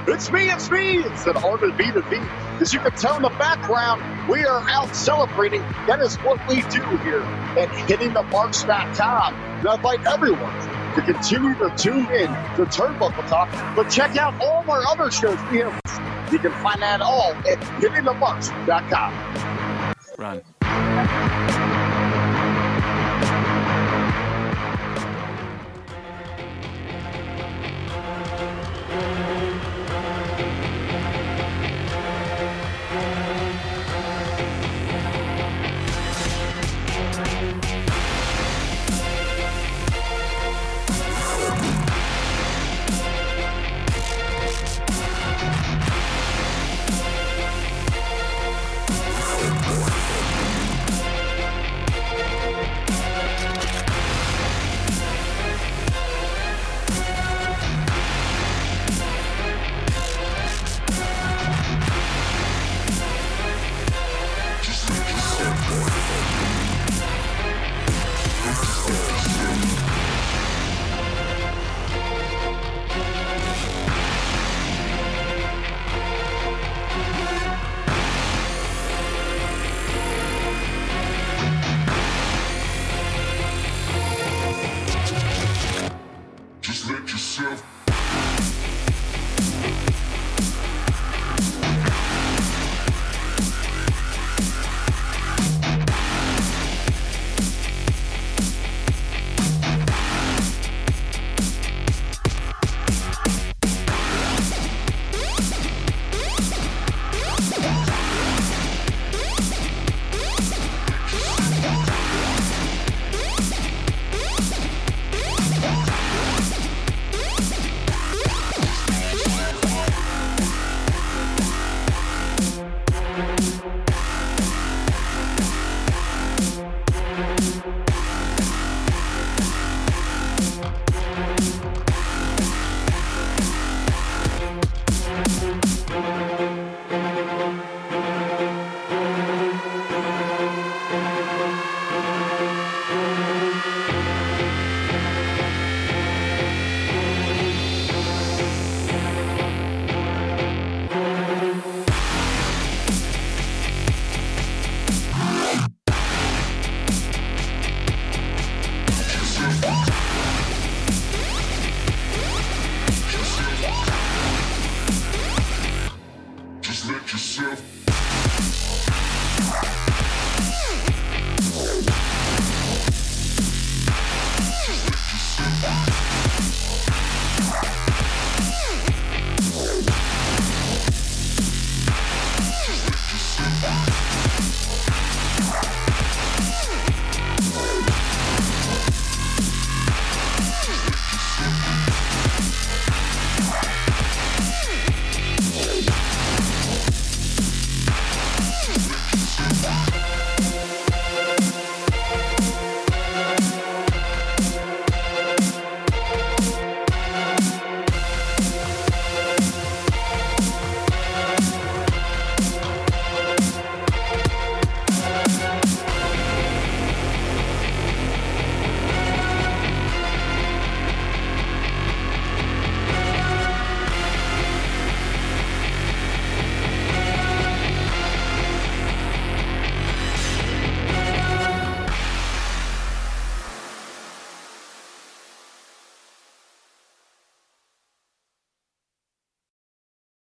Speaker 6: It's me, it's me. It's an Armin B to B. As you can tell in the background, we are out celebrating. That is what we do here at hittingthemarks.com. And I'd like everyone to continue to tune in to Turnbuckle Talk, but check out all of our other shows we have. You can find that all at hittingthemarks.com.
Speaker 7: Run.